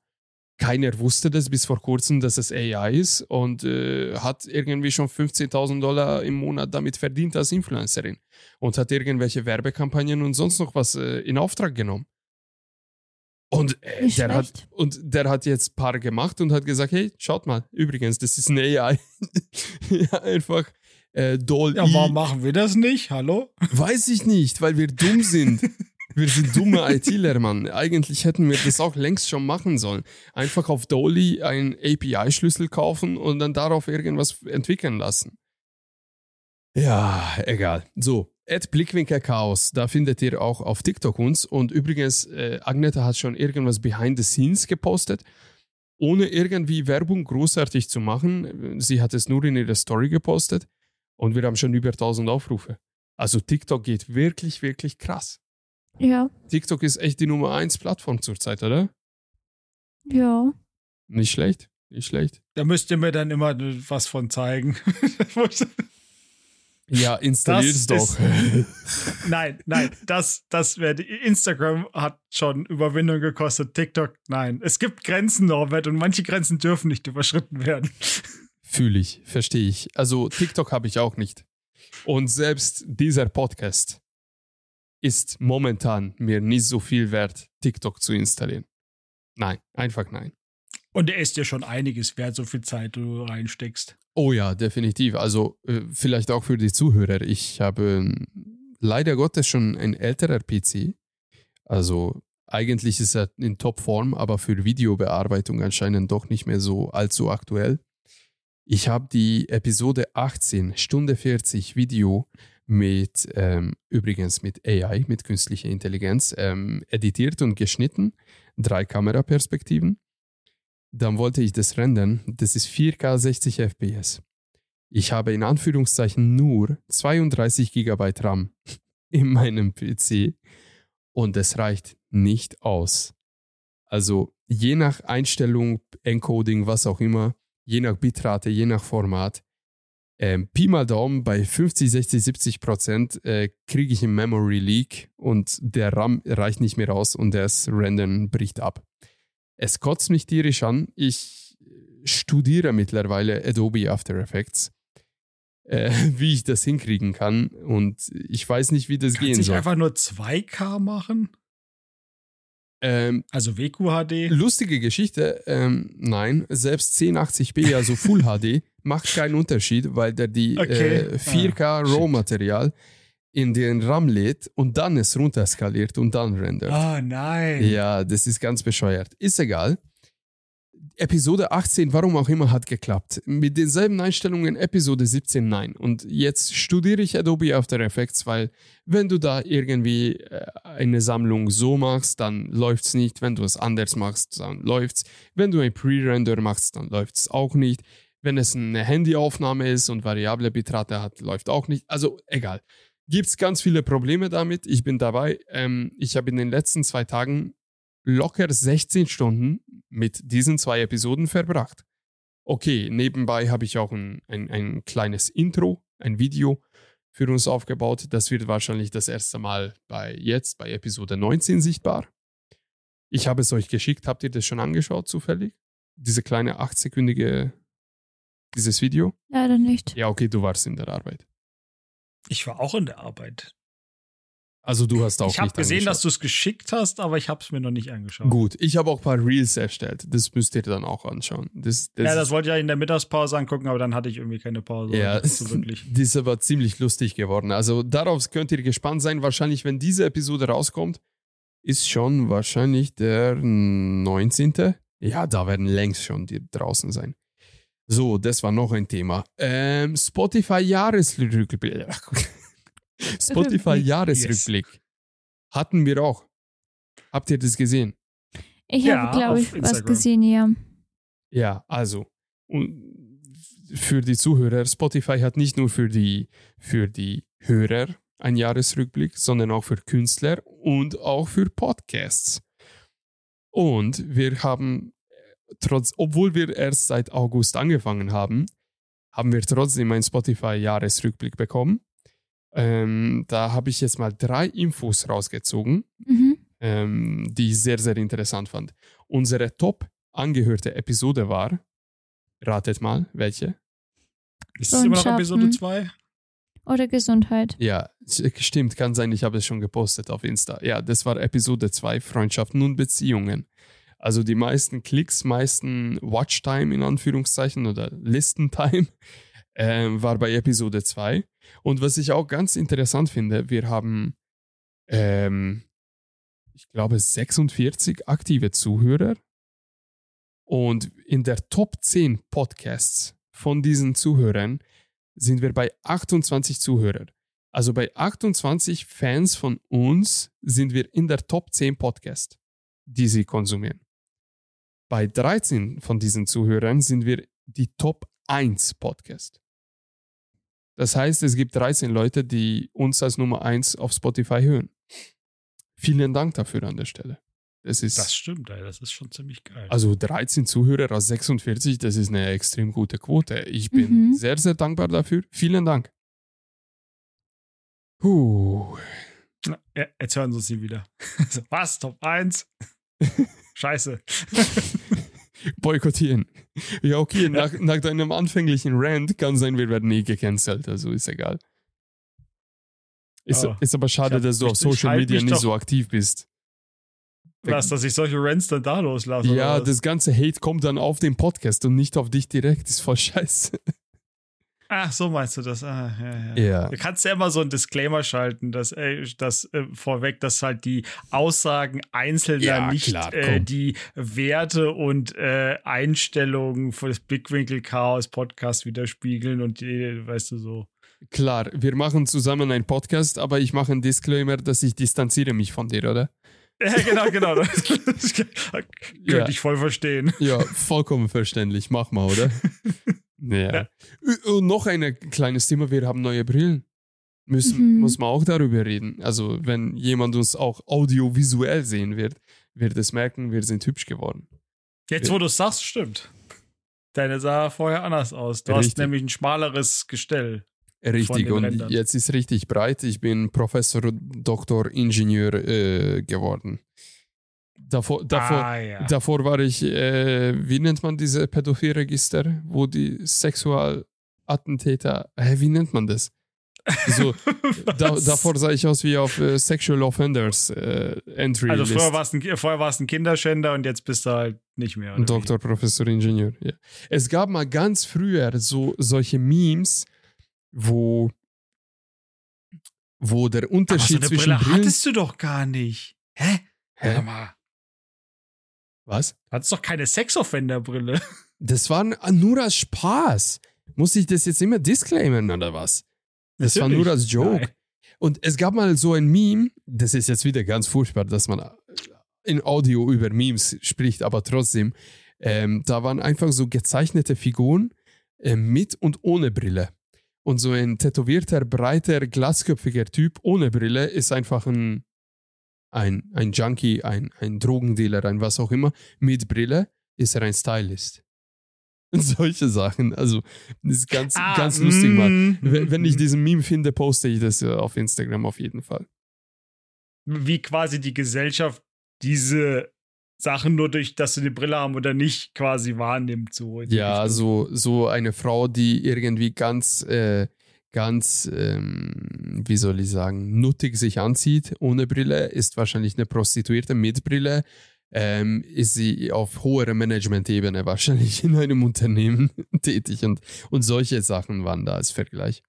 Keiner wusste das bis vor kurzem, dass es AI ist und äh, hat irgendwie schon 15.000 Dollar im Monat damit verdient als Influencerin und hat irgendwelche Werbekampagnen und sonst noch was äh, in Auftrag genommen. Und, äh, der hat, und der hat jetzt ein paar gemacht und hat gesagt, hey, schaut mal, übrigens, das ist ein AI. ja, einfach äh, Doll ja, warum machen wir das nicht? Hallo? Weiß ich nicht, weil wir dumm sind. Wir sind dumme ITler, Mann. Eigentlich hätten wir das auch längst schon machen sollen. Einfach auf Dolly einen API-Schlüssel kaufen und dann darauf irgendwas entwickeln lassen. Ja, egal. So, at Blickwinkel Chaos, da findet ihr auch auf TikTok uns. Und übrigens, äh, Agneta hat schon irgendwas behind the scenes gepostet, ohne irgendwie Werbung großartig zu machen. Sie hat es nur in ihrer Story gepostet und wir haben schon über 1000 Aufrufe. Also TikTok geht wirklich, wirklich krass. Ja, TikTok ist echt die Nummer 1 Plattform zurzeit, oder? ja. Nicht schlecht, nicht schlecht. Da müsst ihr mir dann immer was von zeigen. Ja, installier's Das doch. nein, nein, das, das wäre, Instagram hat schon Überwindung gekostet, TikTok, nein. Es gibt Grenzen, Norbert, und manche Grenzen dürfen nicht überschritten werden. Fühle ich, verstehe ich. Also TikTok habe ich auch nicht. Und selbst dieser Podcast ist momentan mir nicht so viel wert, TikTok zu installieren. Nein, einfach nein. Und er ist ja schon einiges wert, so viel Zeit du reinsteckst. Oh ja, definitiv. Also äh, vielleicht auch für die Zuhörer. Ich habe ähm, leider Gottes schon ein älterer PC. Also eigentlich ist er in Topform, aber für Videobearbeitung anscheinend doch nicht mehr so allzu aktuell. Ich habe die Episode 18, Stunde 40 Video mit, ähm, übrigens mit AI, mit künstlicher Intelligenz, ähm, editiert und geschnitten. Drei Kameraperspektiven. Dann wollte ich das rendern. Das ist 4K 60 FPS. Ich habe in Anführungszeichen nur 32 GB RAM in meinem PC und es reicht nicht aus. Also je nach Einstellung, Encoding, was auch immer, je nach Bitrate, je nach Format, ähm, Pi mal Daumen, bei 50, 60, 70 Prozent äh, kriege ich einen Memory Leak und der RAM reicht nicht mehr aus und das Rendern bricht ab. Es kotzt mich tierisch an. Ich studiere mittlerweile Adobe After Effects, äh, wie ich das hinkriegen kann und ich weiß nicht, wie das Kannst gehen soll. einfach nur 2K machen? Ähm, Also WQHD? Lustige Geschichte, ähm, nein, selbst 1080p, also Full HD, macht keinen Unterschied, weil der die Okay. äh, 4K Ah, shit. Rohmaterial in den RAM lädt und dann es runterskaliert und dann rendert. Oh nein. Ja, das ist ganz bescheuert. Ist egal. Episode 18, warum auch immer, hat geklappt. Mit denselben Einstellungen Episode 17 nein. Und jetzt studiere ich Adobe After Effects, weil wenn du da irgendwie äh, eine Sammlung so machst, dann läuft's nicht. Wenn du es anders machst, dann läuft's. Wenn du ein Pre-Render machst, dann läuft's auch nicht. Wenn es eine Handyaufnahme ist und variable Bitrate hat, läuft auch nicht. Also egal. Gibt's ganz viele Probleme damit. Ich bin dabei. Ähm, ich habe in den letzten zwei Tagen locker 16 Stunden mit diesen zwei Episoden verbracht. Okay, nebenbei habe ich auch ein, ein, ein kleines Intro, ein Video für uns aufgebaut. Das wird wahrscheinlich das erste Mal bei jetzt, bei Episode 19 sichtbar. Ich habe es euch geschickt. Habt ihr das schon angeschaut, zufällig? Diese kleine 8-sekündige, dieses Video? Leider nicht. Ja, okay, du warst in der Arbeit. Ich war auch in der Arbeit. Also du hast auch ich habe gesehen, angeschaut. dass du es geschickt hast, aber ich habe es mir noch nicht angeschaut. Gut, ich habe auch ein paar Reels erstellt. Das müsst ihr dann auch anschauen. Das, das ja, ist- das wollte ich ja in der Mittagspause angucken, aber dann hatte ich irgendwie keine Pause. Ja, so wirklich. diese war ziemlich lustig geworden. Also darauf könnt ihr gespannt sein. Wahrscheinlich, wenn diese Episode rauskommt, ist schon wahrscheinlich der 19. Ja, da werden längst schon die draußen sein. So, das war noch ein Thema. Ähm, Spotify Jahresrückblick. Spotify Rückblick. Jahresrückblick. Hatten wir auch. Habt ihr das gesehen? Ich Ja, habe, glaube ich, was Instagram. gesehen, ja. Ja, also und für die Zuhörer, Spotify hat nicht nur für die, für die Hörer einen Jahresrückblick, sondern auch für Künstler und auch für Podcasts. Und wir haben trotz, obwohl wir erst seit August angefangen haben, haben wir trotzdem einen Spotify-Jahresrückblick bekommen. Ähm, da habe ich jetzt mal drei Infos rausgezogen Mhm. ähm, die ich sehr, sehr interessant fand. Unsere top angehörte Episode war, ratet mal, welche? Ist es immer noch. Episode 2? Oder Gesundheit. Ja, stimmt, kann sein, ich habe es schon gepostet auf Insta. Ja, das war Episode 2, Freundschaften und Beziehungen. Also die meisten Klicks, meisten Watchtime in Anführungszeichen oder Listentime ähm, war bei Episode 2. Und was ich auch ganz interessant finde, wir haben, ähm, ich glaube, 46 aktive Zuhörer. Und in der Top 10 Podcasts von diesen Zuhörern sind wir bei 28 Zuhörern. Also bei 28 Fans von uns sind wir in der Top 10 Podcast, die sie konsumieren. Bei 13 von diesen Zuhörern sind wir die Top 1 Podcast. Das heißt, es gibt 13 Leute, die uns als Nummer 1 auf Spotify hören. Vielen Dank dafür an der Stelle. Das ist Das stimmt, ey, das ist schon ziemlich geil. also 13 Zuhörer aus 46, das ist eine extrem gute Quote. Ich bin Mhm. sehr, sehr dankbar dafür. Vielen Dank. Puh. ja, jetzt hören sie sie wieder. So, Was? Top 1? Scheiße. Boykottieren. Ja, okay, nach, nach deinem anfänglichen Rant kann sein, wir werden nie gecancelt, also ist egal. Ist, Oh. ist aber schade, hab- dass du auf Social halt Media nicht so aktiv bist. Was, dass ich solche Rants dann da loslasse? Ja, das ganze Hate kommt dann auf den Podcast und nicht auf dich direkt. Ist voll scheiße. Ach, so meinst du das? Ah, ja, ja. Ja. Du kannst ja immer so einen Disclaimer schalten, dass, äh, dass äh, vorweg, dass halt die Aussagen Einzelner Ja, nicht klar, äh, die Werte und äh, Einstellungen für das Blickwinkel Chaos Podcast widerspiegeln und weißt du so. Klar, wir machen zusammen einen Podcast, aber ich mache einen Disclaimer, dass ich distanziere mich von dir, oder? Ja, genau, genau. Das, das könnte Ja. ich voll verstehen. Ja, vollkommen verständlich. Mach mal, oder? Ja. Ja. Und noch ein kleines Thema, wir haben neue Brillen. Müssen, Mhm. Muss man auch darüber reden. Also, wenn jemand uns auch audiovisuell sehen wird, wird es merken, wir sind hübsch geworden. Jetzt, wo du es sagst, stimmt. Deine sah vorher anders aus. Du Richtig. hast nämlich ein schmaleres Gestell. Richtig, und Rändern. jetzt ist richtig breit. Ich bin Professor, Doktor, Ingenieur äh, geworden. Davor, davor, ah, ja. davor war ich, äh, wie nennt man diese Pädophilregister, wo die Sexualattentäter, hä, wie nennt man das? So, da, davor sah ich aus wie auf äh, Sexual Offenders äh, Entry Also früher warst, ein, vorher warst du ein Kinderschänder und jetzt bist du halt nicht mehr. oder wie? Doktor, Professor, Ingenieur. Ja. Es gab mal ganz früher so solche Memes, wo, wo der Aber so Unterschied eine zwischen Brille Brillen. hattest du doch gar nicht. Hä? Hä? Hör mal. Was? Du hattest doch keine Sexoffender-Brille. Das war nur als Spaß. Muss ich das jetzt immer disclaimen oder was? Das war Natürlich. nur als Joke. Nein. Und es gab mal so ein Meme, das ist jetzt wieder ganz furchtbar, dass man in Audio über Memes spricht, aber trotzdem, ähm, da waren einfach so gezeichnete Figuren äh, mit und ohne Brille. Und so ein tätowierter, breiter, glatzköpfiger Typ ohne Brille ist einfach ein, ein, ein Junkie, ein, ein Drogendealer, ein was auch immer. Mit Brille ist er ein Stylist. Und solche Sachen. Also, das ist ganz, Ah, ganz lustig mal. mm, Wenn wenn ich diesen Meme finde, poste ich das äh, auf Instagram auf jeden Fall. Wie quasi die Gesellschaft diese Sachen nur durch, dass sie eine Brille haben oder nicht, quasi wahrnimmt. So die Ja, Richtung. so, so eine Frau, die irgendwie ganz, äh, ganz, ähm, wie soll ich sagen, nuttig sich anzieht ohne Brille, ist wahrscheinlich eine Prostituierte mit Brille. Ähm, ist sie auf hoher Management-Ebene wahrscheinlich in einem Unternehmen tätig und, und solche Sachen waren da als Vergleich.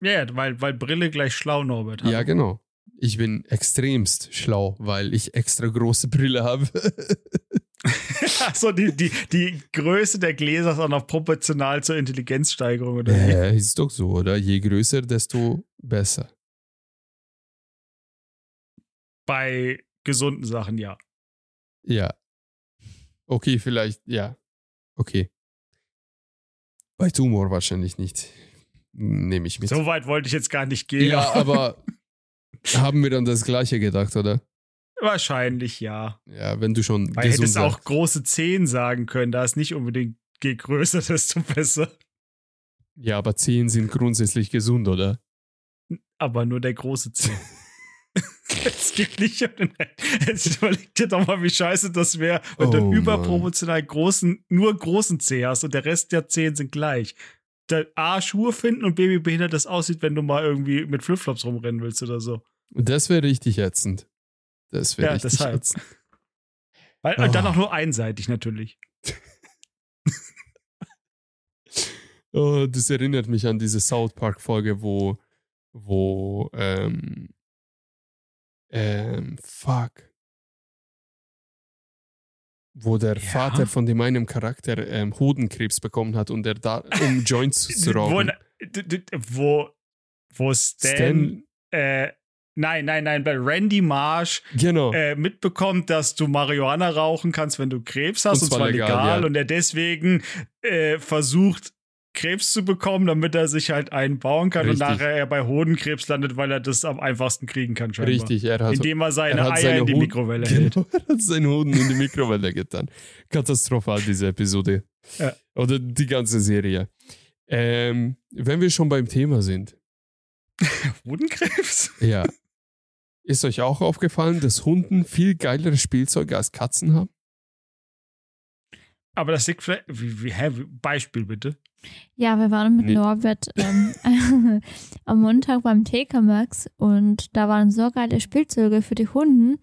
Ja, weil, weil Brille gleich schlau, Norbert. Ja, genau. Ich bin extremst schlau, weil ich extra große Brille habe. Achso, die, die, die Größe der Gläser ist auch noch proportional zur Intelligenzsteigerung, oder? Äh, ist doch so, oder? Je größer, desto besser. Bei gesunden Sachen, ja. Ja. Okay, vielleicht, ja. Okay. Bei Tumor wahrscheinlich nicht. Nehme ich mit. So weit wollte ich jetzt gar nicht gehen. ja, aber haben wir dann das Gleiche gedacht, oder? Wahrscheinlich ja. Ja, wenn du schon Weil hättest auch große Zehen sagen können. Da ist nicht unbedingt je größer, desto besser. Ja, aber Zehen sind grundsätzlich gesund, oder? Aber nur der große Zeh. Es geht nicht um den. Jetzt überleg dir doch mal, wie scheiße das wäre, wenn du Oh, einen Mann. überproportional großen, nur großen Zeh hast und der Rest der Zehen sind gleich. Da A, Schuhe finden und B, wie behindert das aussieht, wenn du mal irgendwie mit Flipflops rumrennen willst oder so. Das wäre richtig ätzend. Das wäre Ja, richtig deshalb. ätzend. Weil, Und dann Oh. auch nur einseitig natürlich. Oh, das erinnert mich an diese South Park-Folge, wo, wo, ähm, ähm, fuck. Wo der Ja? Vater von dem einen Charakter ähm, Hodenkrebs bekommen hat und er da, um Joints zu d- wo, wo Stan, Stan, äh, nein, nein, nein, bei Randy Marsh genau. äh, mitbekommt, dass du Marihuana rauchen kannst, wenn du Krebs hast, Und und zwar zwar legal, legal, ja. und er deswegen äh, versucht, Krebs zu bekommen, damit er sich halt einen bauen kann Richtig. und nachher er bei Hodenkrebs landet, weil er das am einfachsten kriegen kann, scheinbar. Richtig, er hat, Indem er seine er Eier seine in die Hoden- Mikrowelle hält. genau, er hat seinen Hoden in die Mikrowelle getan. Katastrophal, diese Episode. Ja. Oder die ganze Serie. Ähm, wenn wir schon beim Thema sind, Hodenkrebs? Ja. Ist euch auch aufgefallen, dass Hunden viel geilere Spielzeuge als Katzen haben? Aber das liegt vielleicht. Wie, wie, hä? Beispiel bitte. Ja, wir waren mit Nee. Norbert ähm, am Montag beim TK Max und da waren so geile Spielzeuge für die Hunden.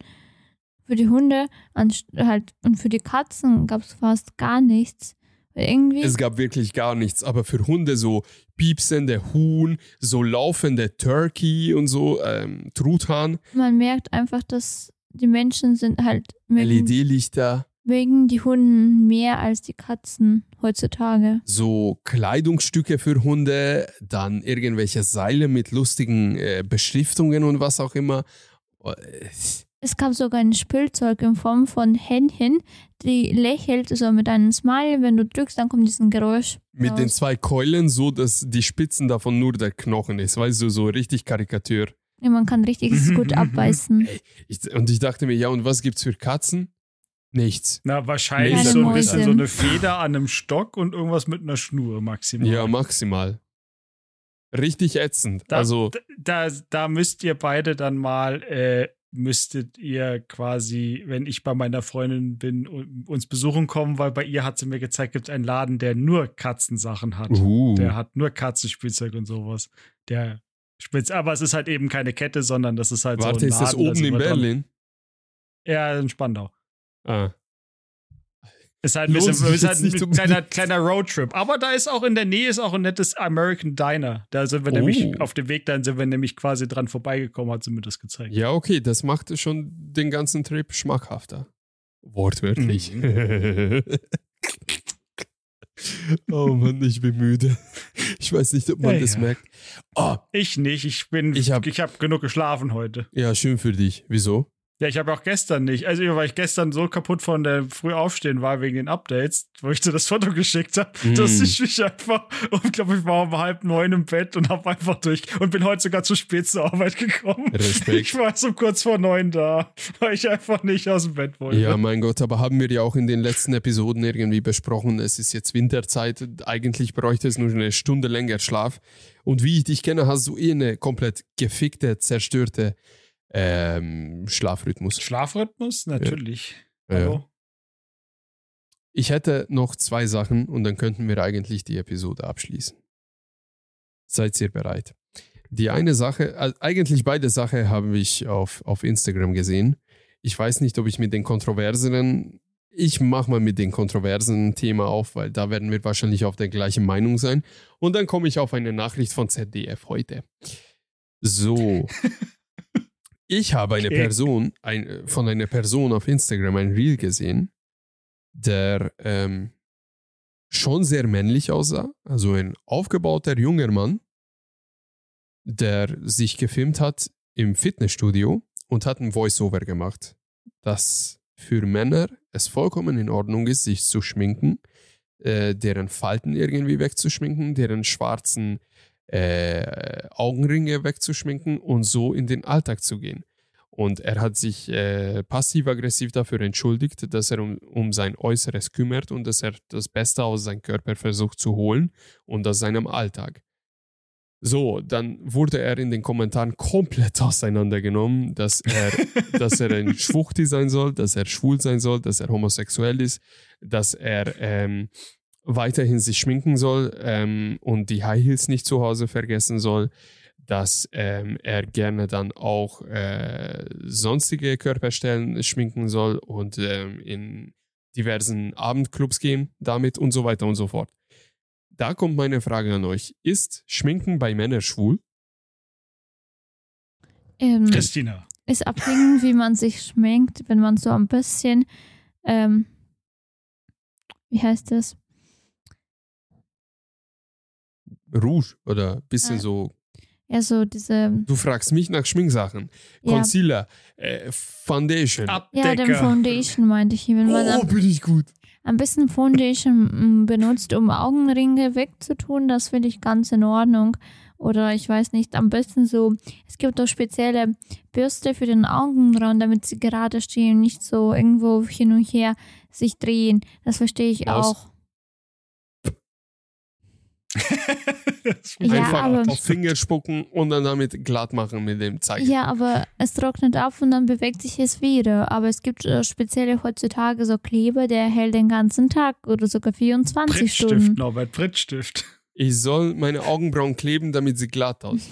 Für die Hunde halt, und für die Katzen gab es fast gar nichts. Irgendwie, Es gab wirklich gar nichts, aber für Hunde so piepsende Huhn, so laufende Turkey und so, ähm, Truthahn, man merkt einfach, dass die Menschen sind halt wegen, LED-Lichter, wegen die Hunden mehr als die Katzen heutzutage. so Kleidungsstücke für Hunde, dann irgendwelche Seile mit lustigen äh, Beschriftungen und was auch immer. Es gab sogar ein Spielzeug in Form von Händchen, die lächelt so mit einem Smile. Wenn du drückst, dann kommt diesen Geräusch. Mit den raus. zwei Keulen, so dass die Spitzen davon nur der Knochen ist, weißt du, so richtig Karikatur. Ja, man kann richtig gut abbeißen. Ich, und ich dachte mir, ja, und was gibt's für Katzen? Nichts. Na, wahrscheinlich Keine so ein bisschen so eine Feder an einem Stock und irgendwas mit einer Schnur maximal. Ja, maximal. Richtig ätzend. Da, also, da, da müsst ihr beide dann mal, äh, müsstet ihr quasi, wenn ich bei meiner Freundin bin, uns besuchen kommen, weil bei ihr hat sie mir gezeigt, gibt es einen Laden, der nur Katzensachen hat. uh, Der hat nur Katzenspielzeug und sowas. Der spitz, aber es ist halt eben keine Kette, sondern das ist halt warte, so ein ist das Laden, da oben in wir dran. Berlin? Ja, in Spandau. Ah. Ist halt ein bisschen ist halt ein kleiner, kleiner Roadtrip. Aber da ist auch in der Nähe ist auch ein nettes American Diner. Da sind wir Oh. nämlich, auf dem Weg dahin sind wir nämlich quasi dran vorbeigekommen, hat sie mir das gezeigt. Ja, okay, das macht schon den ganzen Trip schmackhafter. Wortwörtlich. Mhm. oh Mann, ich bin müde. Ich weiß nicht, ob man Ja, das ja. merkt. Oh, Ich nicht. Ich bin, Ich ich hab- habe ich hab genug geschlafen heute. ja, schön für dich. Wieso? Ja, ich habe auch gestern nicht. Also, weil ich gestern so kaputt von der früh aufstehen war wegen den Updates, wo ich dir das Foto geschickt habe, Mm. dass ich mich einfach, ich glaube, ich war um halb neun im Bett und habe einfach durch und bin heute sogar zu spät zur Arbeit gekommen. Respekt. Ich war so kurz vor neun da, weil ich einfach nicht aus dem Bett wollte. Ja, mein Gott, aber haben wir ja auch in den letzten Episoden irgendwie besprochen, es ist jetzt Winterzeit, eigentlich bräuchte es nur eine Stunde länger Schlaf. Und wie ich dich kenne, hast du eh eine komplett gefickte, zerstörte ähm, Schlafrhythmus. Schlafrhythmus? Natürlich. Ja. Hallo? Ich hätte noch zwei Sachen und dann könnten wir eigentlich die Episode abschließen. Seid ihr bereit? Die eine Sache, also eigentlich beide Sachen habe ich auf, auf Instagram gesehen. Ich weiß nicht, ob ich mit den kontroverseren, ich mache mal mit den kontroversen Thema auf, weil da werden wir wahrscheinlich auf der gleichen Meinung sein. Und dann komme ich auf eine Nachricht von ZDF heute. So. Ich habe eine. Person, ein, von einer Person auf Instagram ein Reel gesehen, der ähm, schon sehr männlich aussah. Also ein aufgebauter junger Mann, der sich gefilmt hat im Fitnessstudio und hat ein Voice-Over gemacht, dass für Männer es vollkommen in Ordnung ist, sich zu schminken, äh, deren Falten irgendwie wegzuschminken, deren schwarzen äh, Augenringe wegzuschminken und so in den Alltag zu gehen. Und er hat sich äh, passiv-aggressiv dafür entschuldigt, dass er um, um sein Äußeres kümmert und dass er das Beste aus seinem Körper versucht zu holen und aus seinem Alltag. So, dann wurde er in den Kommentaren komplett auseinandergenommen, dass er, dass er ein Schwuchti sein soll, dass er schwul sein soll, dass er homosexuell ist, dass er ähm, weiterhin sich schminken soll ähm, und die High Heels nicht zu Hause vergessen soll, dass ähm, er gerne dann auch äh, sonstige Körperstellen schminken soll und ähm, in diversen Abendclubs gehen damit und so weiter und so fort. Da kommt meine Frage an euch. Ist Schminken bei Männern schwul? Ähm, Christina. ist abhängig, wie man sich schminkt, wenn man so ein bisschen, ähm, wie heißt das? Rouge oder ein bisschen Ja. so. Ja, so diese, Du fragst mich nach Schminksachen. ja, Concealer, äh, Foundation. ja, den Abdecker. Foundation meinte ich, wenn man oh, ein, bin ich gut. ein bisschen Foundation mm, benutzt, um Augenringe wegzutun, das finde ich ganz in Ordnung. Oder ich weiß nicht, am besten so, es gibt auch spezielle Bürste für den Augenbrauen, damit sie gerade stehen, nicht so irgendwo hin und her sich drehen. Das verstehe ich Maus. auch. Ja, Einfach aber- auf Finger spucken und dann damit glatt machen mit dem Zeichen. Ja, aber es trocknet ab und dann bewegt sich es wieder. Aber es gibt äh, spezielle heutzutage so Kleber, der hält den ganzen Tag oder sogar 24 Prittstift, Stunden. Norbert, Prittstift. Ich soll meine Augenbrauen kleben, damit sie glatt aussehen.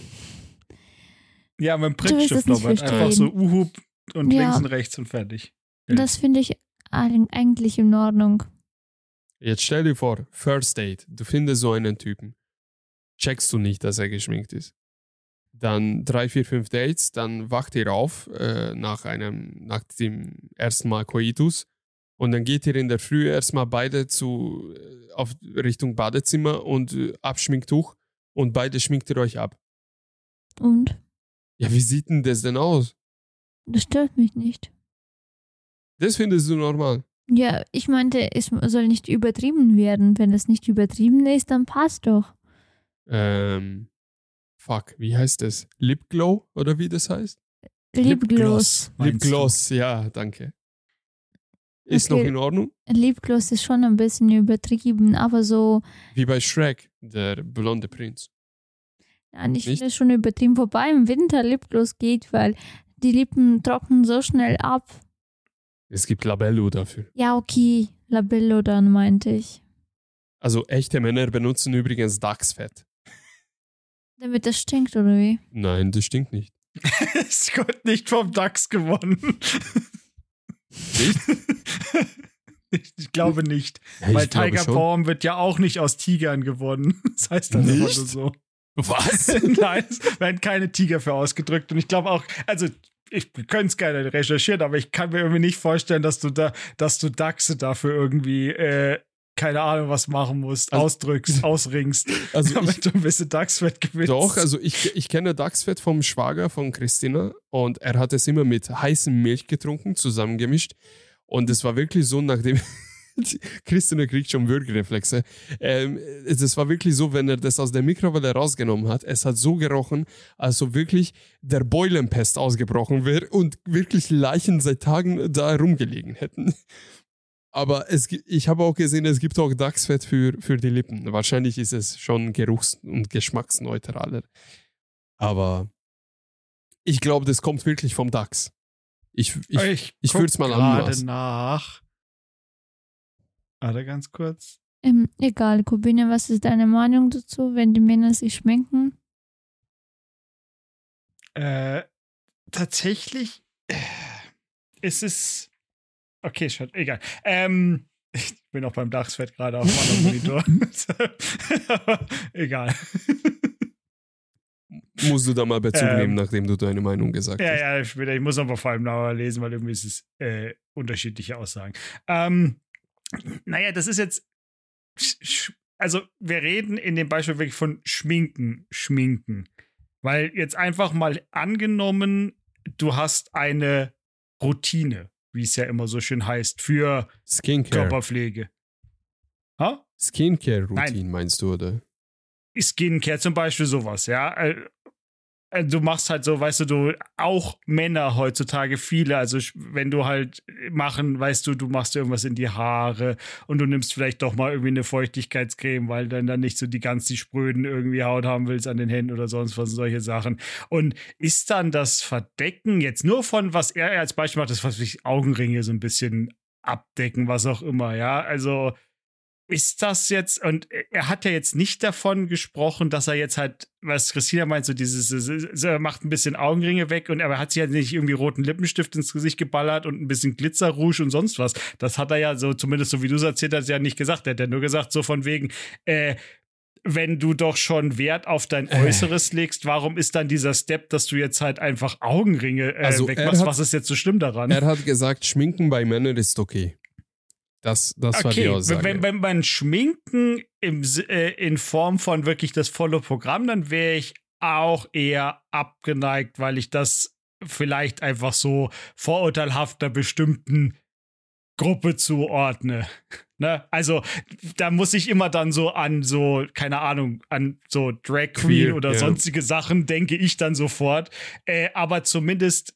Ja, mit dem Prittstift, nicht Norbert. Einfach so. Uhub und Ja. links und rechts und fertig. Das finde ich eig- eigentlich in Ordnung. Jetzt stell dir vor, First Date, du findest so einen Typen. Checkst du nicht, dass er geschminkt ist. Dann drei, vier, fünf Dates, dann wacht ihr auf äh, nach einem, nach dem ersten Mal Coitus und dann geht ihr in der Früh erstmal beide zu äh, auf Richtung Badezimmer und äh, Abschminktuch und beide schminkt ihr euch ab. Und Ja, wie sieht denn das denn aus? das stört mich nicht. Das findest du normal. Ja, ich meinte, es soll nicht übertrieben werden. Wenn es nicht übertrieben ist, dann passt doch. Ähm, fuck, wie heißt das? Lip Glow oder wie das heißt? Lipgloss. Lip meinst du? Gloss, ja, danke. Ist Okay. noch in Ordnung? Lipgloss ist schon ein bisschen übertrieben, aber so, Wie bei Shrek, der blonde Prinz. ja, ich Nicht? finde es schon übertrieben, wobei im Winter Lipgloss geht, weil die Lippen trocknen so schnell ab. Es gibt Labello dafür. Ja, okay, Labello dann meinte ich. Also echte Männer benutzen übrigens Dachsfett. Damit das stinkt, oder wie? Nein, das stinkt nicht. es wird nicht vom DAX gewonnen. Nicht? ich, ich glaube nicht. Ja, ich Weil glaube Tiger. Balm wird ja auch nicht aus Tigern gewonnen. Das heißt dann immer Nicht? nur so. Was? Nein, es werden keine Tiger für ausgedrückt. Und ich glaube auch, also ich könnte es gerne recherchieren, aber ich kann mir irgendwie nicht vorstellen, dass du da, dass du Dachse dafür irgendwie, äh, keine Ahnung, was machen musst, Also- ausdrückst, ausringst, Also damit ich, du ein bisschen Dachsfett gewinnst. doch, also ich, ich kenne Dachsfett vom Schwager von Christina und er hat es immer mit heißem Milch getrunken, zusammengemischt. Und es war wirklich so, nachdem. Christina kriegt schon Würgereflexe. Ähm, es war wirklich so, wenn er das aus der Mikrowelle rausgenommen hat, es hat so gerochen, als ob wirklich der Beulenpest ausgebrochen wäre und wirklich Leichen seit Tagen da rumgelegen hätten. Aber es, ich habe auch gesehen, es gibt auch Dachsfett für, für die Lippen. Wahrscheinlich ist es schon geruchs- und geschmacksneutraler. Aber ich glaube, das kommt wirklich vom Dachs. Ich, ich, ich guck würd's mal gerade anmaßen. nach. Warte ganz kurz. Ähm, egal, Kubine, was ist deine Meinung dazu, wenn die Männer sich schminken? Äh, tatsächlich äh, ist es. Okay, schon, egal. Ähm, ich bin auch beim Dachsfett gerade auf anderen Monitor. egal. musst du da mal Bezug Ähm, nehmen, nachdem du deine Meinung gesagt Ja, hast. ja, später. Ich muss aber vor allem genauer lesen, weil irgendwie ist es äh, unterschiedliche Aussagen. Ähm, naja, das ist jetzt. Also, wir reden in dem Beispiel wirklich von Schminken, Schminken. Weil jetzt einfach mal angenommen, du hast eine Routine, wie es ja immer so schön heißt, für Skincare. Körperpflege. Skincare-Routine meinst du, oder? Skincare zum Beispiel sowas, ja. Äh, Du machst halt so, weißt du, du, auch Männer heutzutage viele, also wenn du halt machen, weißt du, du machst irgendwas in die Haare und du nimmst vielleicht doch mal irgendwie eine Feuchtigkeitscreme, weil dann dann nicht so die ganz die spröden irgendwie Haut haben willst an den Händen oder sonst was, solche Sachen. Und ist dann das Verdecken jetzt nur von, was er als Beispiel macht, das was ich Augenringe so ein bisschen abdecken, was auch immer, ja, also ist das jetzt, und er hat ja jetzt nicht davon gesprochen, dass er jetzt halt, was Christina meint, so dieses, er macht ein bisschen Augenringe weg und aber er hat sich ja nicht irgendwie roten Lippenstift ins Gesicht geballert und ein bisschen Glitzerrouge und sonst was. Das hat er ja so, zumindest so wie du es erzählt hast, ja nicht gesagt. Er hat ja nur gesagt, so von wegen, äh, wenn du doch schon Wert auf dein Äh. Äußeres legst, warum ist dann dieser Step, dass du jetzt halt einfach Augenringe äh, Also wegmachst? hat- Was ist jetzt so schlimm daran? Er hat gesagt, Schminken bei Männern ist okay. Das, das war die Okay, Aussage. wenn, wenn man Schminken im, äh, in Form von wirklich das volle Programm, dann wäre ich auch eher abgeneigt, weil ich das vielleicht einfach so vorurteilhaft einer bestimmten Gruppe zuordne. Ne? Also da muss ich immer dann so an so, keine Ahnung, an so Drag Queen Queer, oder ja. sonstige Sachen denke ich dann sofort. Äh, aber zumindest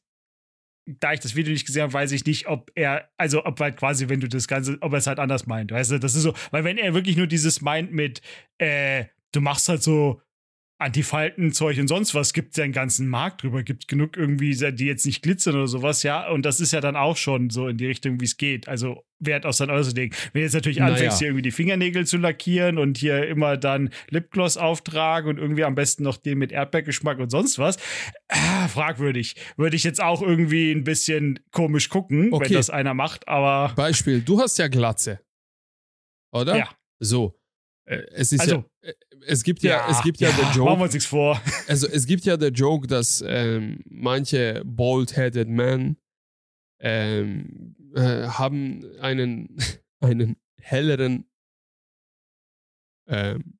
da ich das Video nicht gesehen habe, weiß ich nicht, ob er, also ob halt quasi, wenn du das Ganze, ob er es halt anders meint. Weißt du, das ist so, weil wenn er wirklich nur dieses meint mit, äh, du machst halt so Antifaltenzeug und sonst was, gibt ja einen ganzen Markt drüber, gibt genug irgendwie, die jetzt nicht glitzern oder sowas, ja, und das ist ja dann auch schon so in die Richtung, wie es geht. Also Wert aus dann auszulegen. Wenn jetzt natürlich Naja. anfängst, hier irgendwie die Fingernägel zu lackieren und hier immer dann Lipgloss auftragen und irgendwie am besten noch den mit Erdbeergeschmack und sonst was, ah, fragwürdig. Würde ich jetzt auch irgendwie ein bisschen komisch gucken, Okay. wenn das einer macht, aber Beispiel, du hast ja Glatze. Oder? Ja. So. Äh, Es ist Also- ja, äh, es gibt ja, es gibt ja, der machen wir Joke, uns nichts vor. also es gibt ja der Joke, dass ähm, manche bald-headed men ähm, äh, haben einen, einen helleren ähm,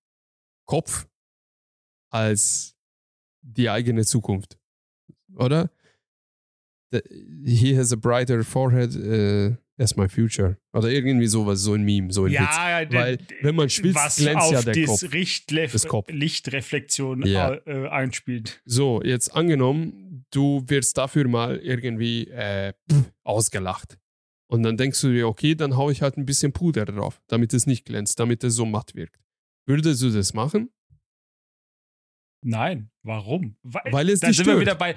Kopf als die eigene Zukunft. Oder? The- He has a brighter forehead uh, as my future. Oder irgendwie sowas, so ein Meme, so ein Witz. Ja, Weil, wenn man schwitzt, was glänzt ja der das Kopf. Das Kopf. Lichtreflexion Ja. äh, einspielt. So, jetzt angenommen, du wirst dafür mal irgendwie äh, ausgelacht. Und dann denkst du dir, okay, dann hau ich halt ein bisschen Puder drauf, damit es nicht glänzt, damit es so matt wirkt. Würdest du das machen? Nein, warum? Weil, Weil es da dich sind wir stört. wieder bei.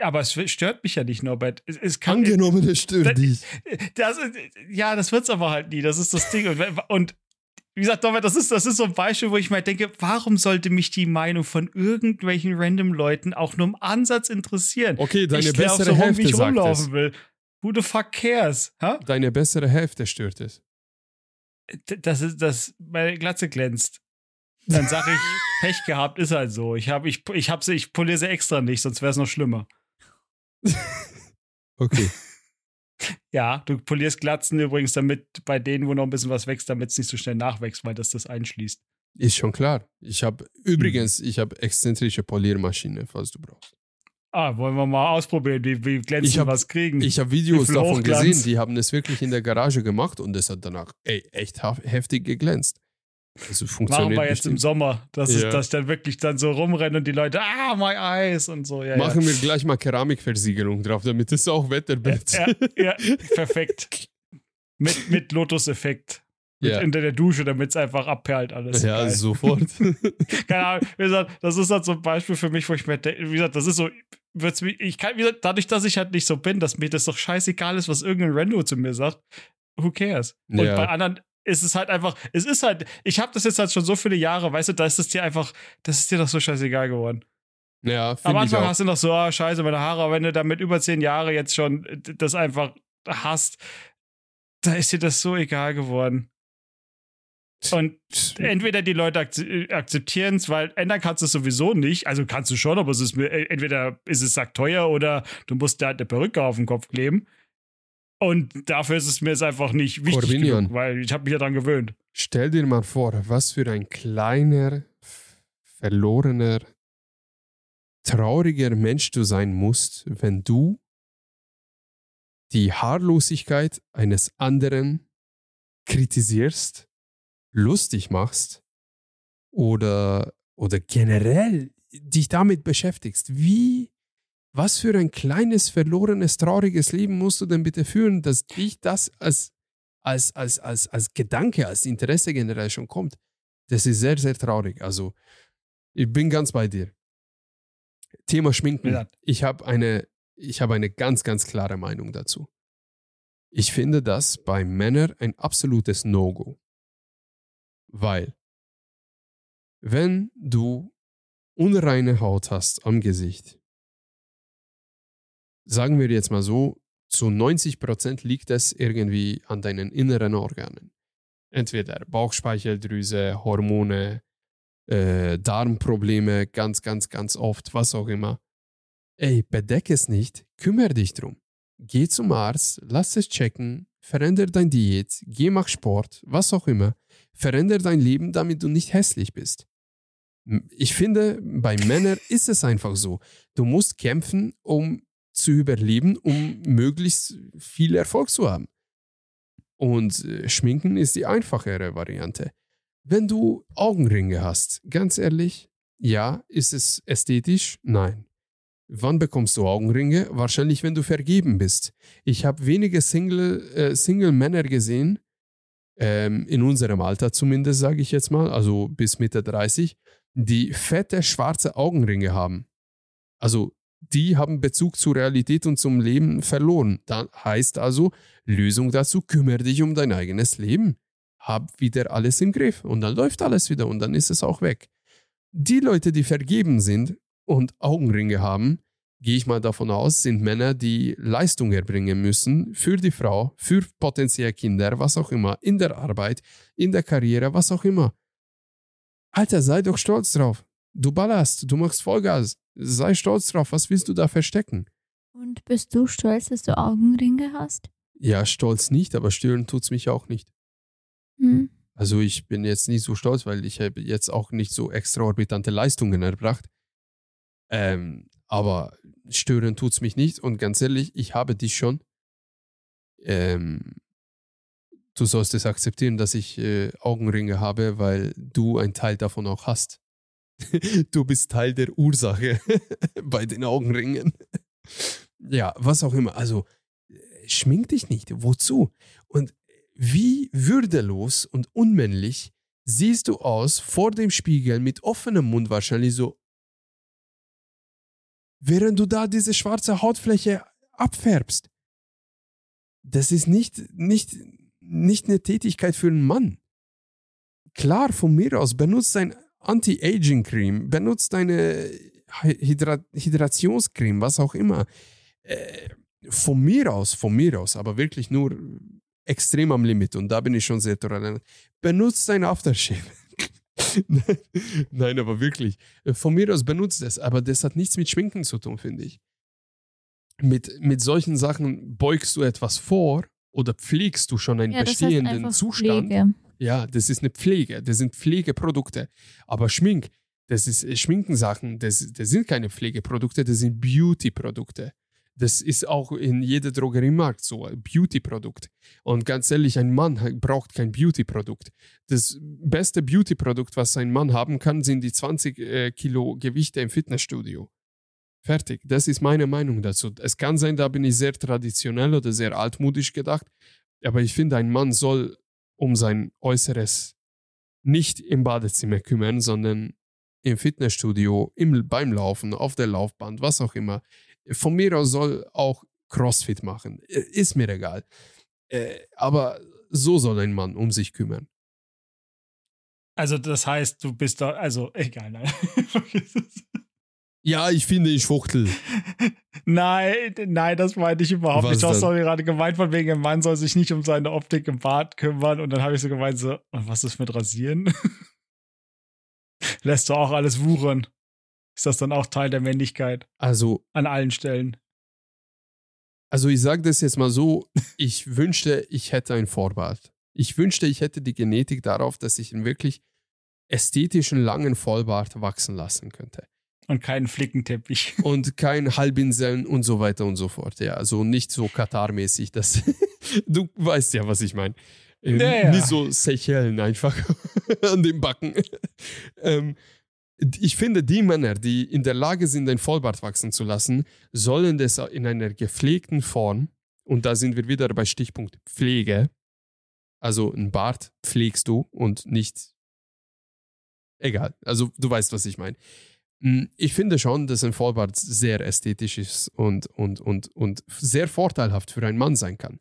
Aber es stört mich ja nicht, Norbert. Es, es kann, Angenommen, es stört Das- dich. Das, ja, das wird's aber halt nie. Das ist das Ding. Und, und wie gesagt, Norbert, das ist, das ist so ein Beispiel, wo ich mal denke, warum sollte mich die Meinung von irgendwelchen random Leuten auch nur im Ansatz interessieren? Okay, deine ich bessere so rum, Hälfte ich sagt es. rumlaufen will. Who the fuck cares? Ha? Deine bessere Hälfte stört es. Das ist, das, meine Glatze glänzt. Dann sag ich, Pech gehabt, ist halt so. Ich habe, ich, ich hab sie, ich poliere sie extra nicht, sonst wäre es noch schlimmer. Okay. Ja, du polierst Glatzen übrigens damit bei denen, wo noch ein bisschen was wächst, damit es nicht so schnell nachwächst, weil das das einschließt. Ist schon klar. Ich habe übrigens, ich habe exzentrische Poliermaschine, falls du brauchst. Ah, wollen wir mal ausprobieren, wie, wie glänzend Ich hab- was kriegen. Ich habe Videos davon Hochglanz. gesehen, die haben es wirklich in der Garage gemacht und es hat danach ey, echt heftig geglänzt. Also Machen wir jetzt im. Sommer, dass, Ja. es, dass ich dann wirklich dann so rumrennen und die Leute, ah, my eyes und so. Ja, Machen wir gleich mal Keramikversiegelung drauf, damit es auch wetterbett. ja. ja, ja, perfekt. Mit, mit Lotus-Effekt. Ja. Unter der Dusche, damit es einfach abperlt alles. Ja, Geil. sofort. Keine Ahnung, wie gesagt, das ist halt so ein Beispiel für mich, wo ich mir denke, wie gesagt, das ist so, wird's mich, ich kann, wie gesagt, dadurch, dass ich halt nicht so bin, dass mir das doch scheißegal ist, was irgendein Rando zu mir sagt, who cares? Und Ja. bei anderen ist es halt einfach, es ist halt, ich habe das jetzt halt schon so viele Jahre, weißt du, da ist es dir einfach, das ist dir doch so scheißegal geworden. ja, Am Anfang hast du noch so, ah, scheiße, meine Haare, aber wenn du damit über zehn Jahre jetzt schon das einfach hast, da ist dir das so egal geworden. Und entweder die Leute akzeptieren es, weil ändern kannst du es sowieso nicht. Also kannst du schon, aber es ist mir, äh, entweder ist es sackteuer oder du musst da halt eine Perücke auf den Kopf kleben. Und dafür ist es mir jetzt einfach nicht wichtig Corbinian. genug, weil ich habe mich ja daran gewöhnt. Stell dir mal vor, was für ein kleiner, verlorener, trauriger Mensch du sein musst, wenn du die Haarlosigkeit eines anderen kritisierst, lustig machst oder, oder generell dich damit beschäftigst. Wie, was für ein kleines, verlorenes, trauriges Leben musst du denn bitte führen, dass dich das als als, als, als, als Gedanke, als Interesse generell schon kommt. Das ist sehr, sehr traurig. Also, ich bin ganz bei dir. Thema Schminken. Ich habe eine, ich habe eine ganz, ganz klare Meinung dazu. Ich finde das bei Männern ein absolutes No-Go. Weil, wenn du unreine Haut hast am Gesicht, sagen wir jetzt mal so, zu 90% liegt es irgendwie an deinen inneren Organen. Entweder Bauchspeicheldrüse, Hormone, äh, Darmprobleme, ganz, ganz, ganz oft, was auch immer. Ey, bedeck es nicht, kümmere dich drum. Geh zum Arzt, lass es checken, veränder dein Diät, geh mach Sport, was auch immer. Veränder dein Leben, damit du nicht hässlich bist. Ich finde, bei Männern ist es einfach so. Du musst kämpfen, um zu überleben, um möglichst viel Erfolg zu haben. Und äh, Schminken ist die einfachere Variante. Wenn du Augenringe hast, ganz ehrlich, ja, ist es ästhetisch? Nein. Wann bekommst du Augenringe? Wahrscheinlich, wenn du vergeben bist. Ich habe wenige Single, äh, Single gesehen, ähm, in unserem Alter zumindest, sage ich jetzt mal, also bis Mitte 30, die fette schwarze Augenringe haben. Also die haben Bezug zur Realität und zum Leben verloren. Das heißt also, Lösung dazu, kümmere dich um dein eigenes Leben. Hab wieder alles im Griff und dann läuft alles wieder und dann ist es auch weg. Die Leute, die vergeben sind und Augenringe haben, gehe ich mal davon aus, sind Männer, die Leistung erbringen müssen für die Frau, für potenzielle Kinder, was auch immer, in der Arbeit, in der Karriere, was auch immer. Alter, sei doch stolz drauf. Du ballerst, du machst Vollgas. Sei stolz drauf. Was willst du da verstecken? Und bist du stolz, dass du Augenringe hast? Ja, stolz nicht, aber stören tut's mich auch nicht. Hm. Also ich bin jetzt nicht so stolz, weil ich habe jetzt auch nicht so extraorbitante Leistungen erbracht. Ähm, aber stören tut's mich nicht. Und ganz ehrlich, ich habe dich schon. Ähm, du sollst es akzeptieren, dass ich äh, Augenringe habe, weil du einen Teil davon auch hast. du bist Teil der Ursache bei den Augenringen. ja, was auch immer. Also, äh, schmink dich nicht. Wozu? Und wie würdelos und unmännlich siehst du aus vor dem Spiegel mit offenem Mund wahrscheinlich so, während du da diese schwarze Hautfläche abfärbst. Das ist nicht, nicht, nicht eine Tätigkeit für einen Mann. Klar, von mir aus, benutzt dein Anti-Aging-Cream, benutzt deine Hydra Hydrationscreme, was auch immer. Äh, von mir aus, von mir aus, aber wirklich nur extrem am Limit und da bin ich schon sehr tolerant. Benutzt dein Aftershave. Nein, aber wirklich. Von mir aus benutzt es, aber das hat nichts mit Schminken zu tun, finde ich. Mit, mit solchen Sachen beugst du etwas vor oder pflegst du schon einen Ja, bestehenden Zustand. Pflege. Ja, das ist eine Pflege, das sind Pflegeprodukte. Aber Schmink, das ist äh, Schminkensachen, das, das sind keine Pflegeprodukte, das sind Beauty-Produkte. Das ist auch in jeder Drogeriemarkt so, Beauty-Produkt. Und ganz ehrlich, ein Mann braucht kein Beauty-Produkt. Das beste Beauty-Produkt, was ein Mann haben kann, sind die 20 äh, Kilo Gewichte im Fitnessstudio. Fertig. Das ist meine Meinung dazu. Es kann sein, da bin ich sehr traditionell oder sehr altmodisch gedacht. Aber ich finde, ein Mann soll um sein Äußeres nicht im Badezimmer kümmern, sondern im Fitnessstudio, im, beim Laufen, auf der Laufband, was auch immer. Von mir aus soll auch CrossFit machen. Äh, Ist mir egal. Äh, aber so soll ein Mann um sich kümmern. Also, das heißt, du bist da, also, egal, nein. Ja, ich finde, ich fuchtel. nein, nein, das meinte ich überhaupt Was nicht. Du hast doch gerade gemeint, von wegen, ein Mann soll sich nicht um seine Optik im Bart kümmern. Und dann habe ich so gemeint, so, und was ist mit Rasieren? Lässt du auch alles wuchern? Ist das dann auch Teil der Männlichkeit? Also, An allen Stellen. also ich sage das jetzt mal so, ich wünschte, ich hätte ein Vorbart. Ich wünschte, ich hätte die Genetik darauf, dass ich einen wirklich ästhetischen langen Vollbart wachsen lassen könnte. Und keinen Flickenteppich. und kein Halbinseln und so weiter und so fort. Ja, also nicht so Katar-mäßig, das du weißt ja, was ich meine. Äh, Ja, ja. Nicht so Seychellen einfach an den Backen. ähm, ich finde, die Männer, die in der Lage sind, ein Vollbart wachsen zu lassen, sollen das in einer gepflegten Form, und da sind wir wieder bei Stichpunkt Pflege, also ein Bart pflegst du und nicht, egal, also du weißt, was ich meine. Mm, Ich finde schon, dass ein Vollbart sehr ästhetisch ist und, und, und, und sehr vorteilhaft für einen Mann sein kann.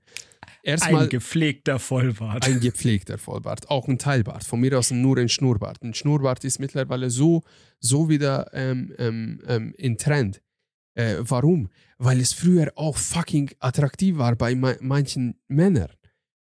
Erstmal Ein gepflegter Vollbart. ein gepflegter Vollbart, auch ein Teilbart. Von mir aus nur ein Schnurrbart. Ein Schnurrbart ist mittlerweile so, so wieder ähm, ähm, ähm, in Trend. Äh, warum? Weil es früher auch fucking attraktiv war bei ma manchen Männern.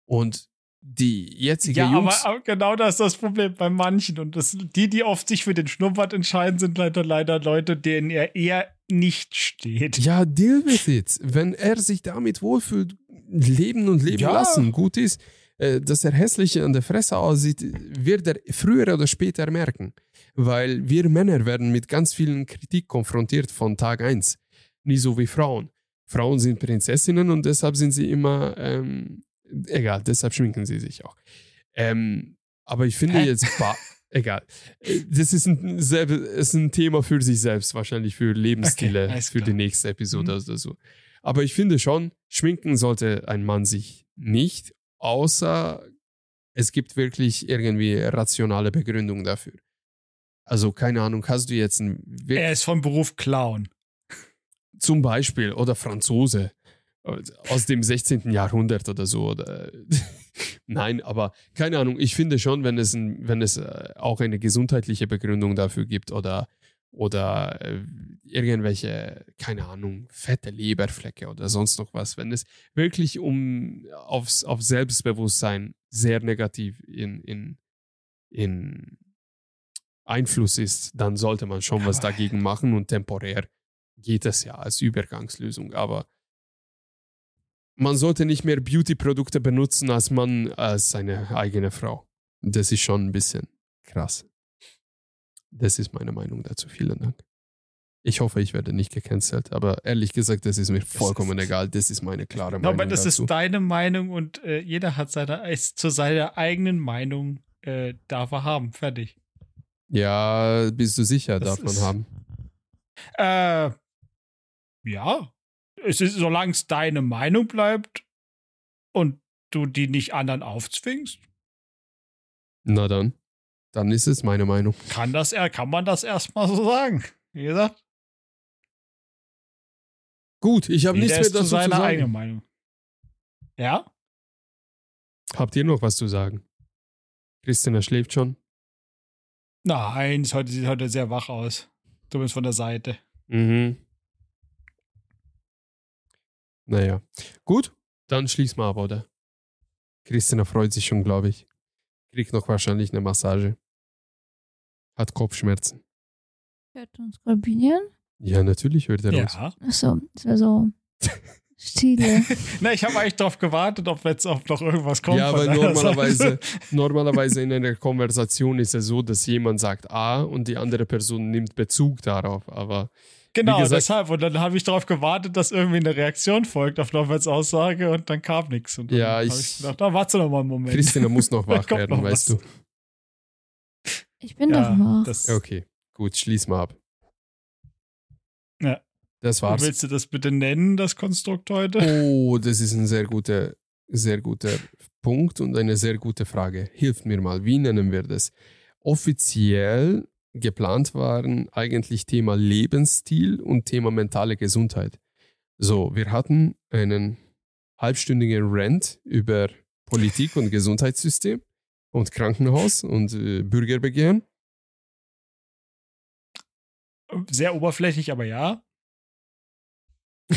Und die jetzige Ja, aber, Jungs. aber genau das ist das Problem bei manchen. Und das, die, die oft sich für den Schnurrbart entscheiden, sind leider, leider Leute, denen er eher nicht steht. Ja, deal with it. Wenn er sich damit wohlfühlt, leben und leben Ja. lassen, gut ist, äh, dass er hässlich an der Fresse aussieht, wird er früher oder später merken. Weil wir Männer werden mit ganz vielen Kritik konfrontiert von Tag 1. Nie so wie Frauen. Frauen sind Prinzessinnen und deshalb sind sie immer, ähm, egal, deshalb schminken sie sich auch. Ähm, aber ich finde Hä? jetzt, egal. Äh, Das ist ein, ist ein Thema für sich selbst, wahrscheinlich für Lebensstile, Okay, für die nächste Episode Mhm. oder so. Aber ich finde schon, schminken sollte ein Mann sich nicht, außer es gibt wirklich irgendwie rationale Begründung dafür. Also keine Ahnung, hast du jetzt ein Er ist vom Beruf Clown. zum Beispiel oder Franzose aus dem 16. Jahrhundert oder so oder nein, aber keine Ahnung. Ich finde schon, wenn es ein, wenn es äh, auch eine gesundheitliche Begründung dafür gibt oder oder äh, irgendwelche, keine Ahnung, fette Leberflecke oder sonst noch was, wenn es wirklich um aufs, auf Selbstbewusstsein sehr negativ in, in, in Einfluss ist, dann sollte man schon was dagegen machen und temporär geht es ja als Übergangslösung. Aber man sollte nicht mehr Beauty-Produkte benutzen als Mann als seine eigene Frau. Das ist schon ein bisschen krass. Das ist meine Meinung dazu. Vielen Dank. Ich hoffe, ich werde nicht gecancelt, aber ehrlich gesagt, das ist mir vollkommen ist- egal. Das ist meine klare Meinung aber das dazu. ist deine Meinung und äh, jeder hat seine, ist zu seiner eigenen Meinung äh, darf er haben. Fertig. ja, bist du sicher, Das darf man haben. Äh, ja. Es ist, solange es deine Meinung bleibt und du die nicht anderen aufzwingst, Na dann. Dann ist es meine Meinung. kann das er, kann man das erstmal so sagen. Wie gesagt, Gut, ich habe nichts mehr dazu zu seiner eigenen sagen. Meinung. Ja? Habt ihr noch was zu sagen? Christina schläft schon. Nein, heute, sieht heute sehr wach aus. Zumindest von der Seite. Mhm. Naja. Gut, dann schließ mal ab, oder? Christina freut sich schon, glaube ich. Kriegt noch wahrscheinlich eine Massage. Hat Kopfschmerzen. Hört uns Skorpion? Ja, natürlich hört er uns. Ja. Achso, das wäre so Stile. Na, ich habe eigentlich darauf gewartet, ob jetzt auch noch irgendwas kommt. Ja, aber normalerweise, normalerweise in einer Konversation ist es so, dass jemand sagt A und die andere Person nimmt Bezug darauf. Aber Genau, gesagt- deshalb. Und dann habe ich darauf gewartet, dass irgendwie eine Reaktion folgt auf Norberts Aussage und dann kam nichts. Und dann Ja, hab ich- gedacht, da warte noch mal einen Moment. Christina muss noch wach werden, noch weißt was. du. Ich bin ja, doch wach. das, Okay, gut, schließ mal ab. Ja. Das war's. Willst du das bitte nennen, das Konstrukt heute? Oh, das ist ein sehr guter, sehr guter Punkt und eine sehr gute Frage. Hilft mir mal, wie nennen wir das? Offiziell geplant waren eigentlich Thema Lebensstil und Thema mentale Gesundheit. So, wir hatten einen halbstündigen Rant über Politik und Gesundheitssystem und Krankenhaus und äh, Bürgerbegehren. Sehr oberflächlich, aber ja.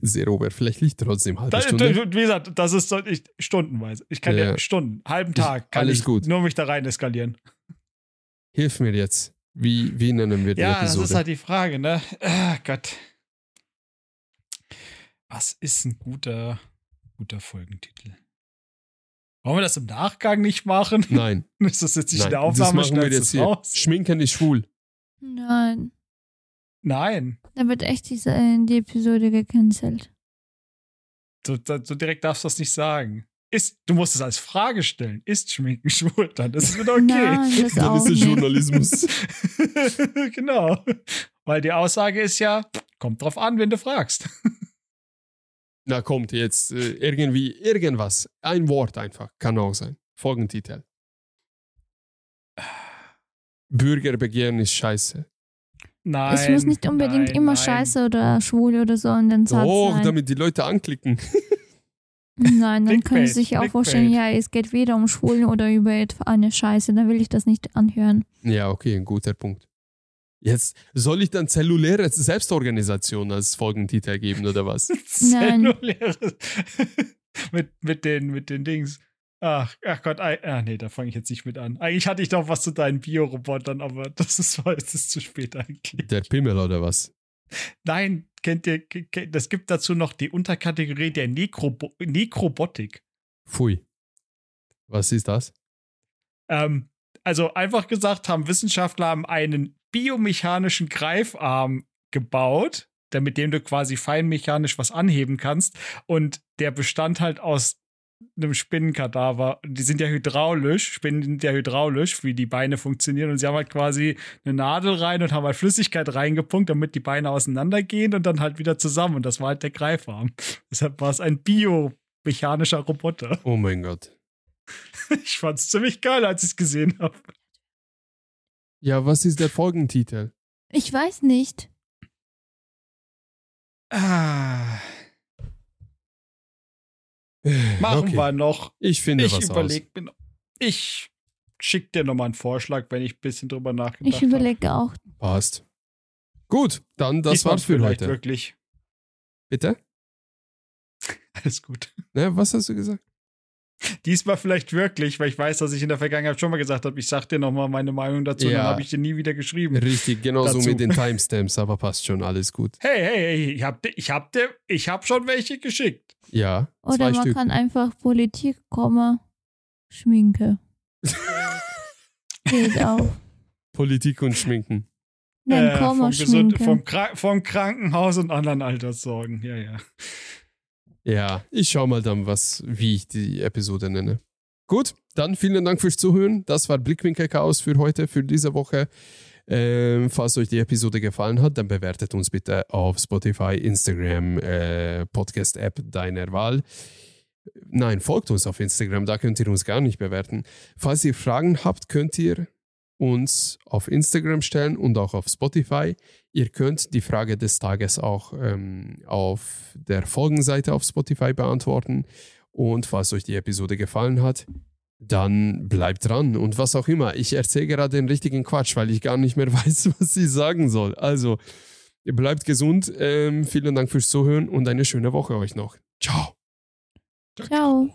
Sehr oberflächlich, trotzdem halbe Da, Stunde. wie gesagt, das ist ich, stundenweise. Ich kann ja, Ja. Stunden, halben Tag, kann alles ich gut. nur mich da rein eskalieren. Hilf mir jetzt. Wie, wie nennen wir die Ja, das Episode? ist halt die Frage, ne? Ah, Gott. Was ist ein guter, guter Folgentitel? Wollen wir das im Nachgang nicht machen? Nein, Ist das jetzt nicht nein, in der Aufnahme? das machen wir jetzt hier. raus? Schminken ist schwul. Nein, Nein. da wird echt diese, äh, die Episode gecancelt. So, so direkt darfst du das nicht sagen. Ist, du musst es als Frage stellen. Ist Schminken schwul? Dann ist es wieder okay. Nein, das Dann auch ist es. Journalismus. genau. Weil die Aussage ist ja, kommt drauf an, wen du fragst. Na kommt jetzt äh, irgendwie irgendwas. Ein Wort einfach. Kann auch sein. Folgentitel. Bürgerbegehren ist scheiße. Nein. es muss nicht unbedingt nein, immer nein. scheiße oder schwul oder so in den Satz Doch, sein. damit die Leute anklicken. Nein, dann können sie sich auch vorstellen, ja, es geht weder um Schwulen oder über etwa eine Scheiße, dann will ich das nicht anhören. ja, okay, ein guter Punkt. Jetzt soll ich dann zelluläre Selbstorganisation als Folgentitel geben oder was? Nein. Zelluläre. mit, mit, den, mit den Dings. Ach, ach Gott, ah, nee, da fange ich jetzt nicht mit an. Eigentlich hatte ich doch was zu deinen Biorobotern, aber das ist, jetzt ist zu spät eigentlich. Der Pimmel oder was? Nein, kennt ihr, das gibt dazu noch die Unterkategorie der Nekrobo Nekrobotik. Pfui. Was ist das? Ähm, also einfach gesagt haben Wissenschaftler haben einen biomechanischen Greifarm gebaut, der, mit dem du quasi feinmechanisch was anheben kannst. Und der bestand halt aus einem Spinnenkadaver. Die sind ja hydraulisch, Spinnen sind ja hydraulisch, wie die Beine funktionieren. Und sie haben halt quasi eine Nadel rein und haben halt Flüssigkeit reingepunkt, damit die Beine auseinandergehen und dann halt wieder zusammen. Und das war halt der Greifarm. Deshalb war es ein biomechanischer Roboter. Oh mein Gott. Ich fand's ziemlich geil, als ich es gesehen habe. Ja, was ist der Folgentitel? Ich weiß nicht. Ah, machen Okay. wir noch. Ich finde Ich was aus. überlege mir noch. Ich schick dir nochmal einen Vorschlag, wenn ich ein bisschen drüber nachgedacht Ich habe. überlege auch. Passt. Gut, dann das Diesmal war's für vielleicht heute. Wirklich. Bitte? Alles gut. Ne, was hast du gesagt? Diesmal vielleicht wirklich, weil ich weiß, dass ich in der Vergangenheit schon mal gesagt habe, ich sag dir nochmal meine Meinung dazu, Ja. dann habe ich dir nie wieder geschrieben. Richtig, genauso Dazu. mit den Timestamps, aber passt schon, alles gut. Hey, hey, hey, ich hab, ich hab, dir, ich hab schon welche geschickt. Ja, Oder zwei man Stück. kann einfach Politik, Komma, Schminke. Geht auch. Politik und Schminken. Nein, Äh, Komma, vom, Gesund, Schminke. vom, Kra vom Krankenhaus und anderen Alterssorgen. Ja, ja. Ja, ich schau mal dann, was, wie ich die Episode nenne. Gut, dann vielen Dank fürs Zuhören. Das war Blickwinkel Chaos für heute, für diese Woche. Ähm, falls euch die Episode gefallen hat, dann bewertet uns bitte auf Spotify, Instagram, äh, Podcast-App deiner Wahl. Nein, folgt uns auf Instagram, da könnt ihr uns gar nicht bewerten. Falls ihr Fragen habt, könnt ihr uns auf Instagram stellen und auch auf Spotify. Ihr könnt die Frage des Tages auch ähm, auf der Folgenseite auf Spotify beantworten. Und falls euch die Episode gefallen hat, dann bleibt dran und was auch immer. Ich erzähle gerade den richtigen Quatsch, weil ich gar nicht mehr weiß, was ich sagen soll. Also, ihr bleibt gesund. Ähm, vielen Dank fürs Zuhören und eine schöne Woche euch noch. Ciao. Ciao.